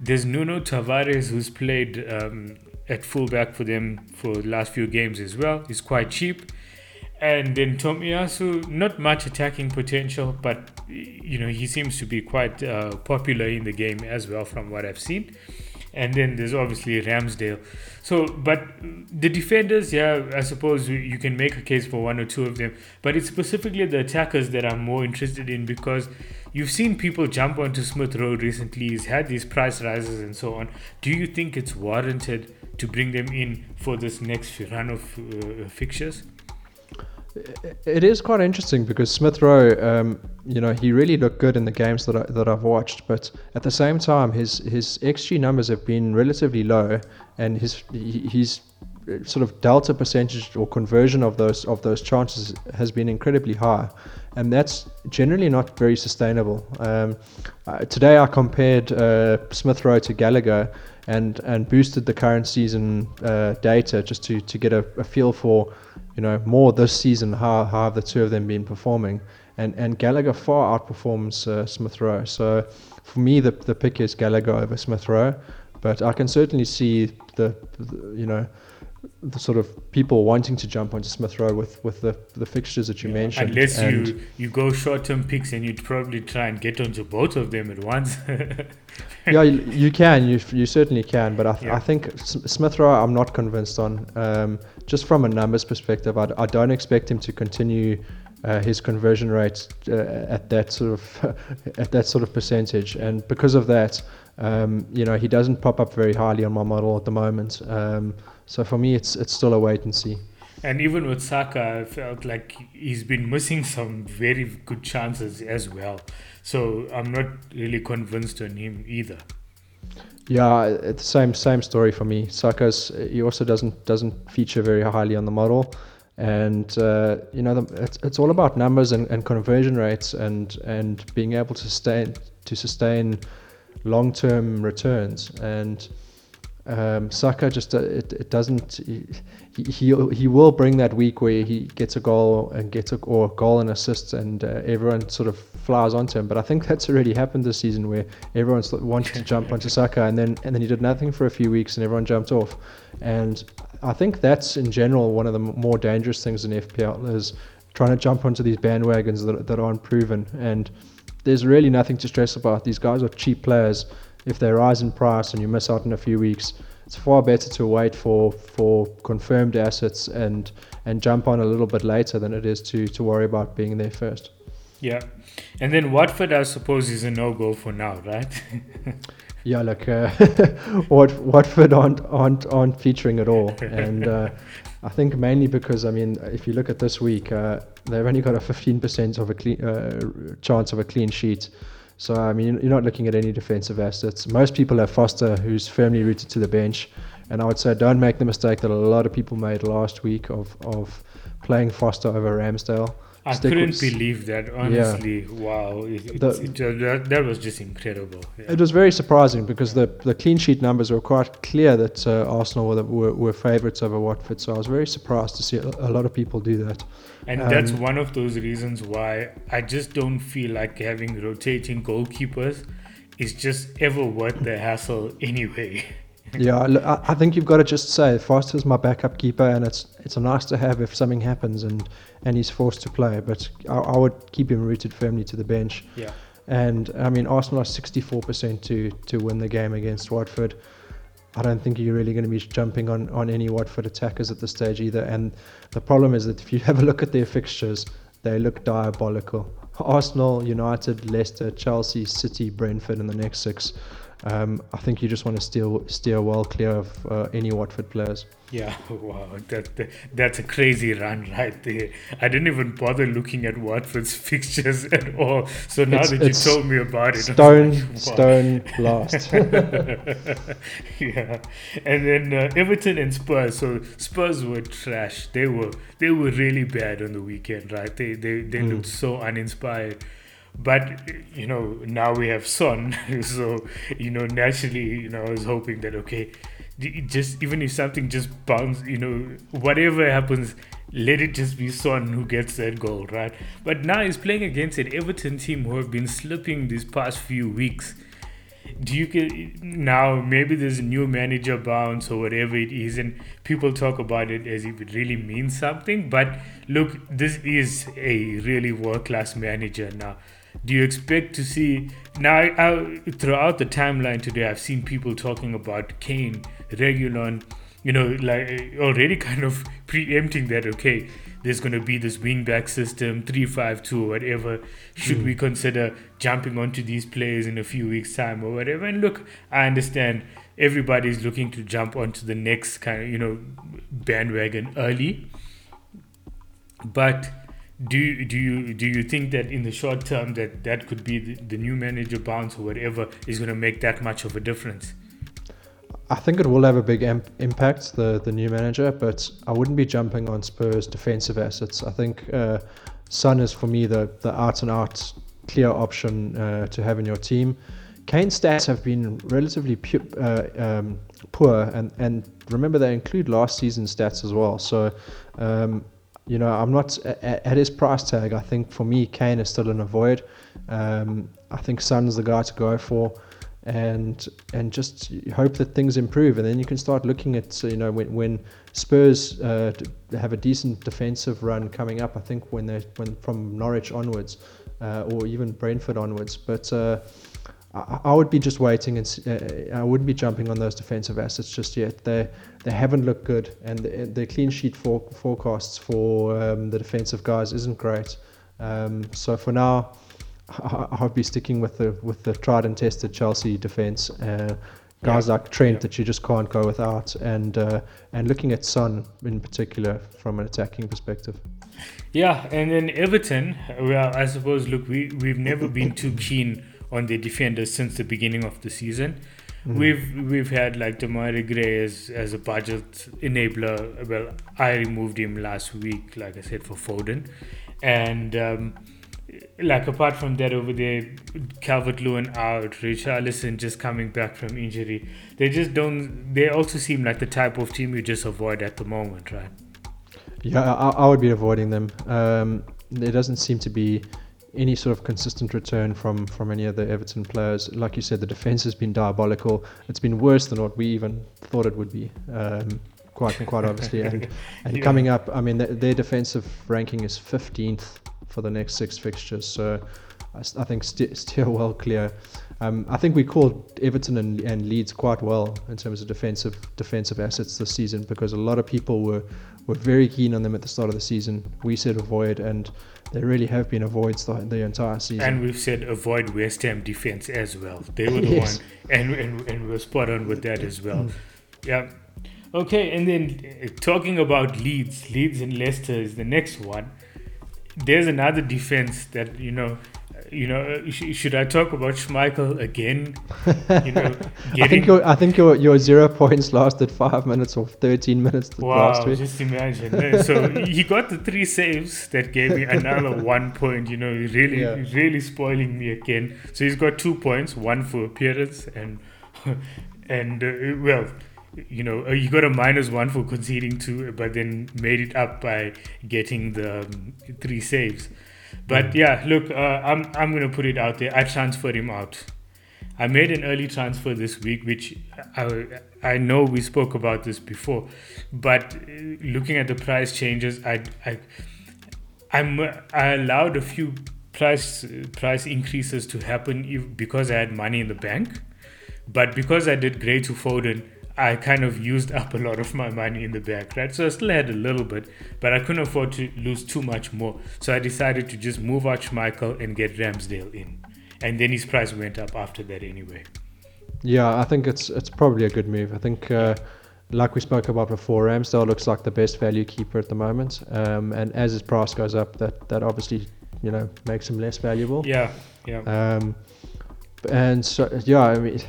there's nuno tavares who's played um, at fullback for them for the last few games as well. He's quite cheap. And then Tomiyasu, not much attacking potential, but you know he seems to be quite uh, popular in the game as well, from what I've seen and then there's obviously Ramsdale. So, but the defenders, yeah, I suppose you can make a case for one or two of them, but it's specifically the attackers that I'm more interested in because you've seen people jump onto Smith Rowe recently. He's had these price rises and so on. Do you think it's warranted to bring them in for this next run of uh, fixtures? It is quite interesting because Smith Rowe, um, you know, he really looked good in the games that I, that I've watched, but at the same time, his his xG numbers have been relatively low, and his he's sort of delta percentage or conversion of those of those chances has been incredibly high, and that's generally not very sustainable. Um, uh, today, I compared uh, Smith Rowe to Gallagher and and boosted the current season uh, data just to to get a, a feel for you know, more this season, how, how have the two of them been performing? And and Gallagher far outperforms uh, Smith Rowe. So for me, the the pick is Gallagher over Smith Rowe, but I can certainly see the, the you know the sort of people wanting to jump onto Smith Rowe with, with the, the fixtures that you yeah, mentioned. Unless you, you go short term picks and you'd probably try and get onto both of them at once. yeah, you, you, can. You, you certainly can. But I, th- yeah. I think Smith Rowe, I'm not convinced on. Um, just from a numbers perspective, I, I don't expect him to continue. Uh, his conversion rate uh, at that sort of at that sort of percentage, and because of that, um, you know, he doesn't pop up very highly on my model at the moment. Um, so for me, it's it's still a wait and see. And even with Saka, I felt like he's been missing some very good chances as well. So I'm not really convinced on him either. Yeah, it's the same same story for me. Saka's he also doesn't doesn't feature very highly on the model, and uh, you know the, it's it's all about numbers and, and conversion rates and and being able to sustain to sustain long term returns and um, Saka just uh, it, it doesn't he, he he will bring that week where he gets a goal and gets a or a goal and assist and uh, everyone sort of flies onto him. But I think that's already happened this season where everyone wanted to jump onto Saka and then and then he did nothing for a few weeks and everyone jumped off. And I think that's in general one of the more dangerous things in FPL is trying to jump onto these bandwagons that that aren't proven. And there's really nothing to stress about. These guys are cheap players if they rise in price and you miss out in a few weeks, it's far better to wait for for confirmed assets and and jump on a little bit later than it is to to worry about being there first. Yeah, and then Watford, I suppose, is a no go for now, right? yeah, look, uh, Wat, Watford aren't aren't aren't featuring at all, and uh, I think mainly because I mean, if you look at this week, uh, they've only got a 15% of a clean uh, chance of a clean sheet. So I mean, you're not looking at any defensive assets. Most people have Foster, who's firmly rooted to the bench, and I would say don't make the mistake that a lot of people made last week of of playing Foster over Ramsdale. I couldn't believe that. Honestly, wow, it, The- it, uh, that, that was just incredible. Yeah. It was very surprising because the, the clean sheet numbers were quite clear that uh, Arsenal were, were, were favourites over Watford. So I was very surprised to see a, lot of people do that. And that's Um, one of those reasons why I just don't feel like having rotating goalkeepers is just ever worth the hassle anyway. Yeah, I, I think you've got to just say Foster's my backup keeper, and it's it's nice to have if something happens and, and he's forced to play. But I, I would keep him rooted firmly to the bench. Yeah. And I mean, Arsenal are 64% to to win the game against Watford. I don't think you're really going to be jumping on, on any Watford attackers at this stage either. And the problem is that if you have a look at their fixtures, they look diabolical. Arsenal, United, Leicester, Chelsea, City, Brentford in the next six. Um, I think you just want to steer steer well clear of uh, any Watford players. Yeah, wow, that, that that's a crazy run right there. I didn't even bother looking at Watford's fixtures at all. So now It's- that you told me about it, Stone, like, wow. stone, last. yeah, and then uh, Everton and Spurs. So Spurs were trash. They were they were really bad on the weekend, right? They they they Mm. looked so uninspired. But you know now we have Son, so you know naturally you know I was hoping that okay, just even if something just bounces, you know whatever happens, let it just be Son who gets that goal, right? But now he's playing against an Everton team who have been slipping these past few weeks do you get now maybe there's a new manager bounce or whatever it is and people talk about it as if it really means something but look this is a really world class manager now do you expect to see now I, throughout the timeline today i've seen people talking about kane Reguilon you know like already kind of preempting that okay there's going to be this wing back system 352 or whatever should we hmm. consider jumping onto these players in a few weeks time or whatever? And look i understand everybody's looking to jump onto the next kind of you know bandwagon early but do you, do you do you think that in the short term that that could be the, the new manager bounce or whatever is going to make that much of a difference I think it will have a big imp- impact, the, the new manager, but I wouldn't be jumping on Spurs' defensive assets. I think uh, Son is, for me, the, the out and out clear option uh, to have in your team. Kane's stats have been relatively pu- uh, um, poor, and, and remember, they include last season's stats as well. So, um, you know, I'm not at, at his price tag. I think for me, Kane is still an avoid. Um, I think Son's the guy to go for and and just hope that things improve and then you can start looking at you know when when Spurs uh, have a decent defensive run coming up I think when they when from Norwich onwards uh, or even Brentford onwards but uh, I, I would be just waiting, and uh, I wouldn't be jumping on those defensive assets just yet they they haven't looked good and the, the clean sheet for, forecasts for um, the defensive guys isn't great um, so for now I- I'll be sticking with the with the tried and tested Chelsea defense. Uh, guys like Trent yeah. that you just can't go without, and uh, and looking at Son in particular from an attacking perspective. Yeah, and then Everton, well, I suppose, look, we, we've never been too keen on the defenders since the beginning of the season. Mm-hmm. We've we've had like Demarai Gray as, as a budget enabler. Well, I removed him last week, like I said, for Foden. And um, like apart from that over there, Calvert Lewin out, Richarlison just coming back from injury. They just don't they also seem like the type of team you just avoid at the moment, right? Yeah, I, I would be avoiding them. Um, there doesn't seem to be any sort of consistent return from from any of the Everton players. Like you said, the defense has been diabolical. It's been worse than what we even thought it would be. Um, quite quite obviously, and and Yeah. coming up, I mean, th- their defensive ranking is 15th for the next six fixtures. So I think st- still well clear. Um, I think we called Everton and, and Leeds quite well in terms of defensive defensive assets this season because a lot of people were were very keen on them at the start of the season. We said avoid, and they really have been avoids the, the entire season. And we've said avoid West Ham defense as well. They were the Yes. one, and, and and we're spot on with that as well. Yeah. Okay, and then uh, talking about Leeds, Leeds and Leicester is the next one. There's another defense that you know you know, uh, sh- should I talk about Schmeichel again? You know, I think your I think your your zero points lasted five minutes or thirteen minutes wow, last week. Just imagine. so he got the three saves that gave me another one point. You know, really yeah. really spoiling me again. So he's got two points, one for appearance and and uh, well you know, you got a minus one for conceding two, but then made it up by getting the um, three saves. But yeah, look, uh, I'm I'm gonna put it out there. I transferred him out. I made an early transfer this week, which I I know we spoke about this before, but uh, looking at the price changes, I I I'm I allowed a few price price increases to happen if, because I had money in the bank, but because I did Gray to Foden, I kind of used up a lot of my money in the bank, right? So I still had a little bit, but I couldn't afford to lose too much more. So I decided to just move out Schmeichel and get Ramsdale in. And then his price went up after that anyway. Yeah, I think it's it's probably a good move. I think, uh, like we spoke about before, Ramsdale looks like the best value keeper at the moment. Um, and as his price goes up, that, that obviously, you know, makes him less valuable. Yeah, yeah. Um, and so, yeah, I mean,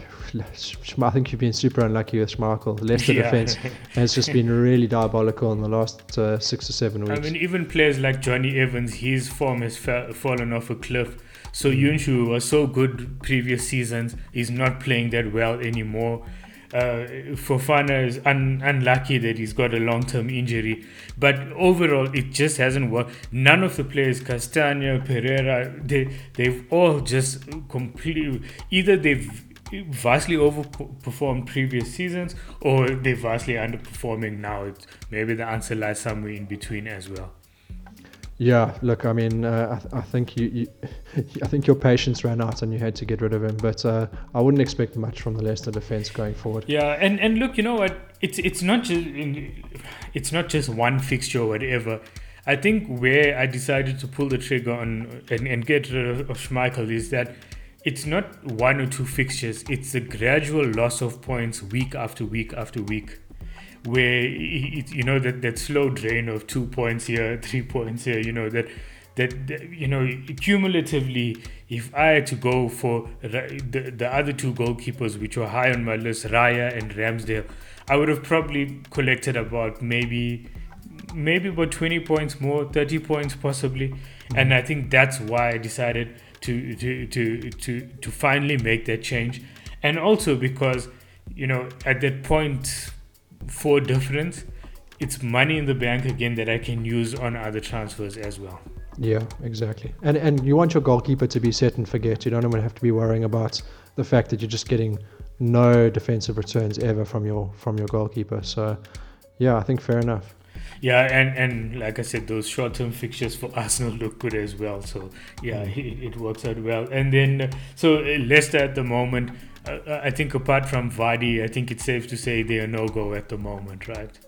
I think you've been super unlucky with Schmeichel. The Leicester yeah. defense has just been really diabolical in the last uh, six or seven weeks. I mean, even players like Jonny Evans, his form has fa- fallen off a cliff. So mm. Yunshu was so good previous seasons. He's not playing that well anymore. Uh, Fofana is un- unlucky that he's got a long-term injury, but overall it just hasn't worked. None of the players, Castagne, Pereira, they they've all just completely either they've vastly overperformed previous seasons or they're vastly underperforming now. It's, maybe the answer lies somewhere in between as well. Yeah, look, I mean, uh, I, th- I, think you, you, I think your patience ran out and you had to get rid of him. But uh, I wouldn't expect much from the Leicester defense going forward. Yeah, and, and look, you know what? It's it's not just it's not just one fixture or whatever. I think where I decided to pull the trigger on and, and get rid of Schmeichel is that it's not one or two fixtures, it's a gradual loss of points week after week after week. Where it, you know that, that slow drain of two points here, three points here, you know that that, that you know cumulatively, if I had to go for the the other two goalkeepers which were high on my list, Raya and Ramsdale, I would have probably collected about maybe maybe about 20 points more 30 points possibly and i think that's why i decided to to to to to finally make that change, and also because you know at that point for difference, it's money in the bank again that I can use on other transfers as well. Yeah, exactly. And and you want your goalkeeper to be set and forget. You don't want to have to be worrying about the fact that you're just getting no defensive returns ever from your from your goalkeeper. So, yeah, I think fair enough. Yeah, and, and like I said, those short term fixtures for Arsenal look good as well. So yeah, mm. it, it works out well. And then so uh, Leicester at the moment, uh, I think apart from Vardy, I think it's safe to say they are no go at the moment, right?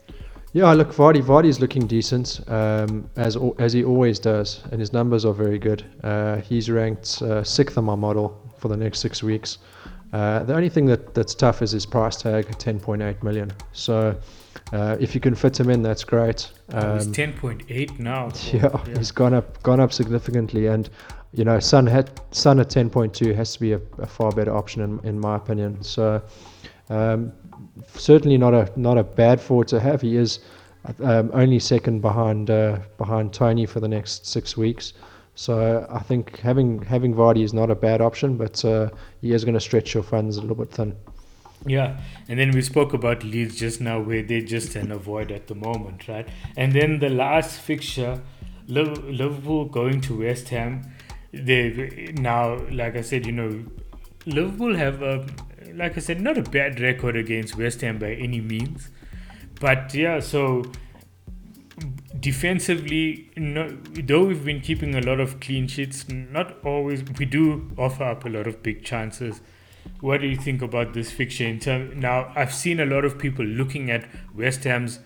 Yeah, look, Vardy. Vardy is looking decent, um, as as he always does, and his numbers are very good. Uh, he's ranked uh, sixth on my model for the next six weeks. Uh, the only thing that, that's tough is his price tag, 10.8 million. So uh, if you can fit him in, that's great. Um, he's 10.8 now. Yeah, yeah, he's gone up, gone up significantly, and you know, Son had Son at 10.2 has to be a, a, far better option in, in my opinion. So um, certainly not a not a bad forward to have. He is um, only second behind uh, behind Toney for the next six weeks. So I think having having Vardy is not a bad option, but uh, he is going to stretch your funds a little bit thin. Yeah, and then we spoke about Leeds just now, where they're just an avoid at the moment, right? And then the last fixture, Liverpool going to West Ham. They now, like I said, you know, Liverpool have a, like I said, not a bad record against West Ham by any means, but yeah, so defensively, no, though we've been keeping a lot of clean sheets, not always. We do offer up a lot of big chances what do you think about this fixture in term now i've seen a lot of people looking at west ham's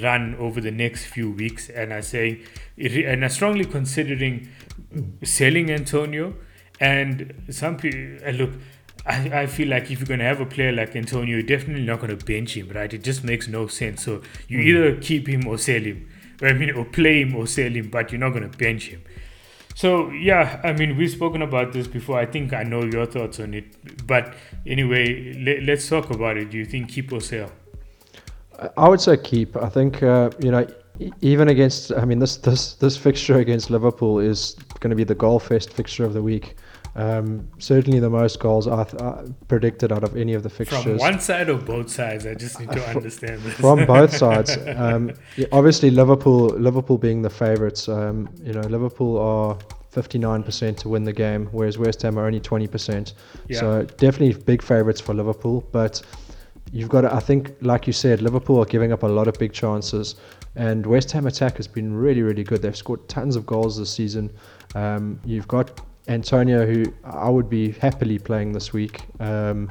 run over the next few weeks and are saying and are strongly considering selling antonio and some people look I, I feel like if you're going to have a player like Antonio, you're definitely not going to bench him, right? It just makes no sense. So you mm. either keep him or sell him. I mean, or play him or sell him, but you're not going to bench him. So yeah, I mean, we've spoken about this before. I think I know your thoughts on it. But anyway, let, us talk about it. Do you think keep or sell? I would say keep. I think uh, you know even against. I mean, this this this fixture against Liverpool is going to be the goal fest fixture of the week. Um, certainly the most goals I th- predicted out of any of the fixtures. From one side or both sides? I just need to uh, understand this. From both sides. Um, yeah, obviously, Liverpool, Liverpool being the favourites. Um, you know, Liverpool are 59% to win the game, whereas West Ham are only 20%. Yeah. So definitely big favourites for Liverpool, but you've got to, I think, like you said, Liverpool are giving up a lot of big chances, and West Ham attack has been really, really good. They've scored tons of goals this season. Um, you've got Antonio, who I would be happily playing this week. Um,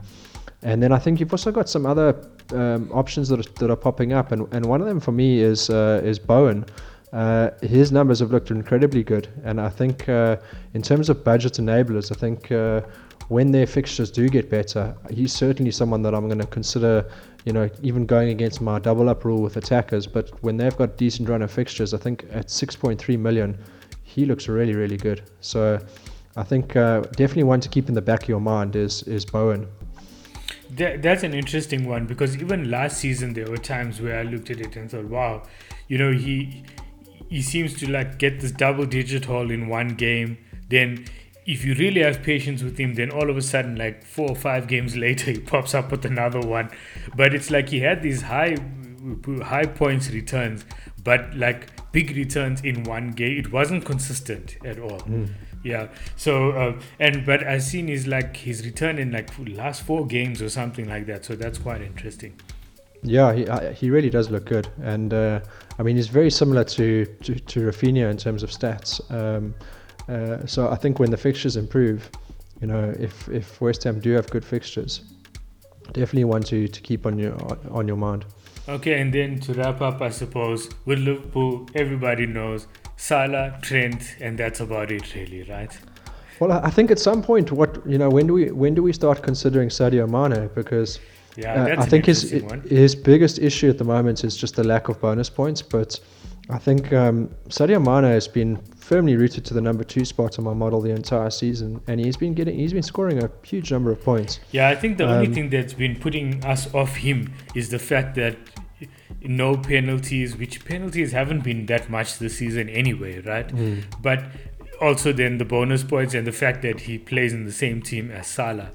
and then I think you've also got some other um, options that are, that are popping up, and, and one of them for me is uh, is Bowen. Uh, his numbers have looked incredibly good, and I think uh, in terms of budget enablers, I think uh, when their fixtures do get better, he's certainly someone that I'm going to consider. You know, even going against my double up rule with attackers, but when they've got decent run of fixtures, I think at 6.3 million, he looks really, really good. So I think uh, definitely one to keep in the back of your mind is is Bowen. That, that's an interesting one because even last season there were times where I looked at it and thought, wow, you know, he he seems to like get this double digit haul in one game. Then if you really have patience with him, then all of a sudden, like four or five games later, he pops up with another one. But it's like he had these high high points returns, but like big returns in one game. It wasn't consistent at all. Mm. Yeah. So uh, and but I've seen is like he's return in like last four games or something like that. So that's quite interesting. Yeah, he uh, he really does look good, and uh, I mean he's very similar to to, to Raphinha in terms of stats. Um, uh, so I think when the fixtures improve, you know, if if West Ham do have good fixtures, definitely one to to keep on your on your mind. Okay, and then to wrap up, I suppose with Liverpool, everybody knows Salah, Trent, and that's about it, really, right? Well, I think at some point, what you know, when do we when do we start considering Sadio Mane? Because yeah, uh, I think his one. his biggest issue at the moment is just the lack of bonus points. But I think um, Sadio Mane has been firmly rooted to the number two spot on my model the entire season, and he's been getting he's been scoring a huge number of points. Yeah, I think the um, only thing that's been putting us off him is the fact that no penalties, which penalties haven't been that much this season anyway, right? Mm. But also then the bonus points and the fact that he plays in the same team as Salah.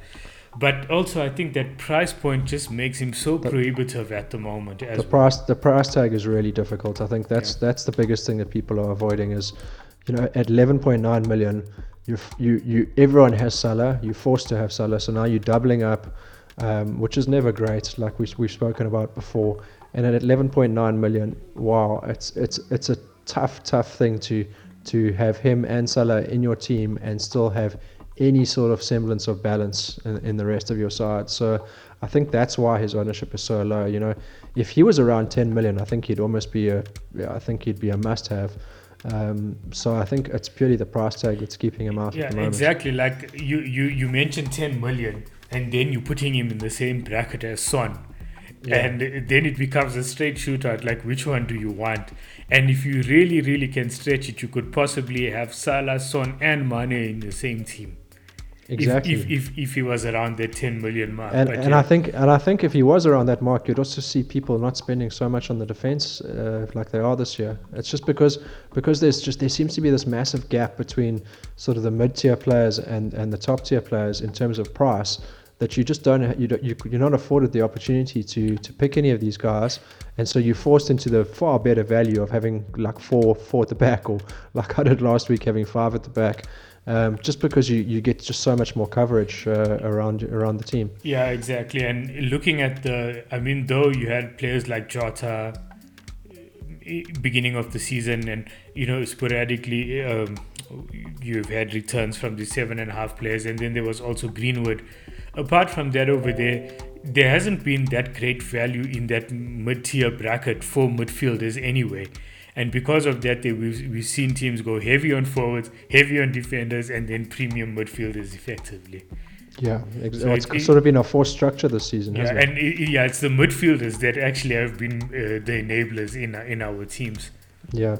But also, I think that price point just makes him so prohibitive at the moment. the price, the price tag is really difficult. I think that's yeah. that's the biggest thing that people are avoiding is, you know, at 11.9 million, you you you everyone has Salah. You're forced to have Salah, so now you're doubling up, um, which is never great. Like we we've spoken about before and at 11.9 million, wow, it's it's it's a tough tough thing to to have him and Salah in your team and still have any sort of semblance of balance in, in, the rest of your side. So I think that's why his ownership is so low. You know, if he was around 10 million, I think he'd almost be a, yeah, I think he'd be a must-have. Um, so I think it's purely the price tag that's keeping him out. Yeah, exactly. Like you, you, you mentioned 10 million, and then you're putting him in the same bracket as Son. Yeah. And then it becomes a straight shootout like, which one do you want? And if you really, really can stretch it, you could possibly have Salah, Son, and Mane in the same team. Exactly. If, if, if, if he was around the 10 million mark. And, and yeah. I think and I think if he was around that mark, you'd also see people not spending so much on the defense uh, like they are this year. It's just because because there's just there seems to be this massive gap between sort of the mid tier players and, and the top tier players in terms of price that you just don't you don't, you, you're not afforded the opportunity to to pick any of these guys. And so you're forced into the far better value of having like four four at the back or like I did last week having five at the back um, just because you, you get just so much more coverage uh, around around the team. Yeah exactly. And looking at the I mean though you had players like Jota eh, beginning of the season and you know sporadically um, you've had returns from the seven and a half players. And then there was also Greenwood apart from that over there, there hasn't been that great value in that mid tier bracket for midfielders anyway. And because of that, they, we've, we've seen teams go heavy on forwards, heavy on defenders, and then premium midfielders effectively. Yeah, ex- So it's it- sort of been a forced structure this season, Yeah, hasn't it? and i- yeah, it's the midfielders that actually have been uh, the enablers in in our teams. Yeah.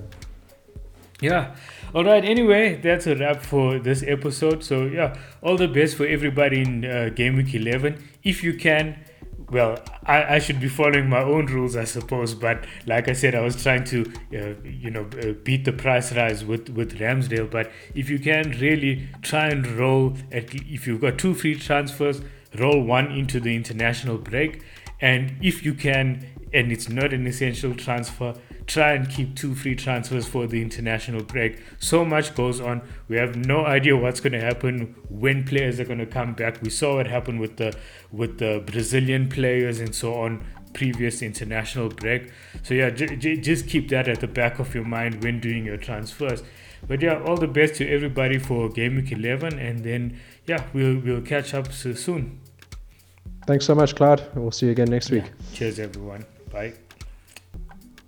Yeah. All right. Anyway, that's a wrap for this episode. So yeah, all the best for everybody in uh, game week eleven. If you can, well, I, I should be following my own rules, I suppose. But like I said, I was trying to, uh, you know, uh, beat the price rise with with Ramsdale. But if you can really try and roll, at if you've got two free transfers, roll one into the international break, and if you can, and it's not an essential transfer try and keep two free transfers for the international break. So much goes on. We have no idea what's going to happen when players are going to come back. We saw what happened with the with the Brazilian players and so on previous international break. So yeah, j- j- just keep that at the back of your mind when doing your transfers. But yeah, all the best to everybody for game week 11 and then yeah, we'll we'll catch up so soon. Thanks so much, Clyde. We'll see you again next week. Cheers everyone. Bye.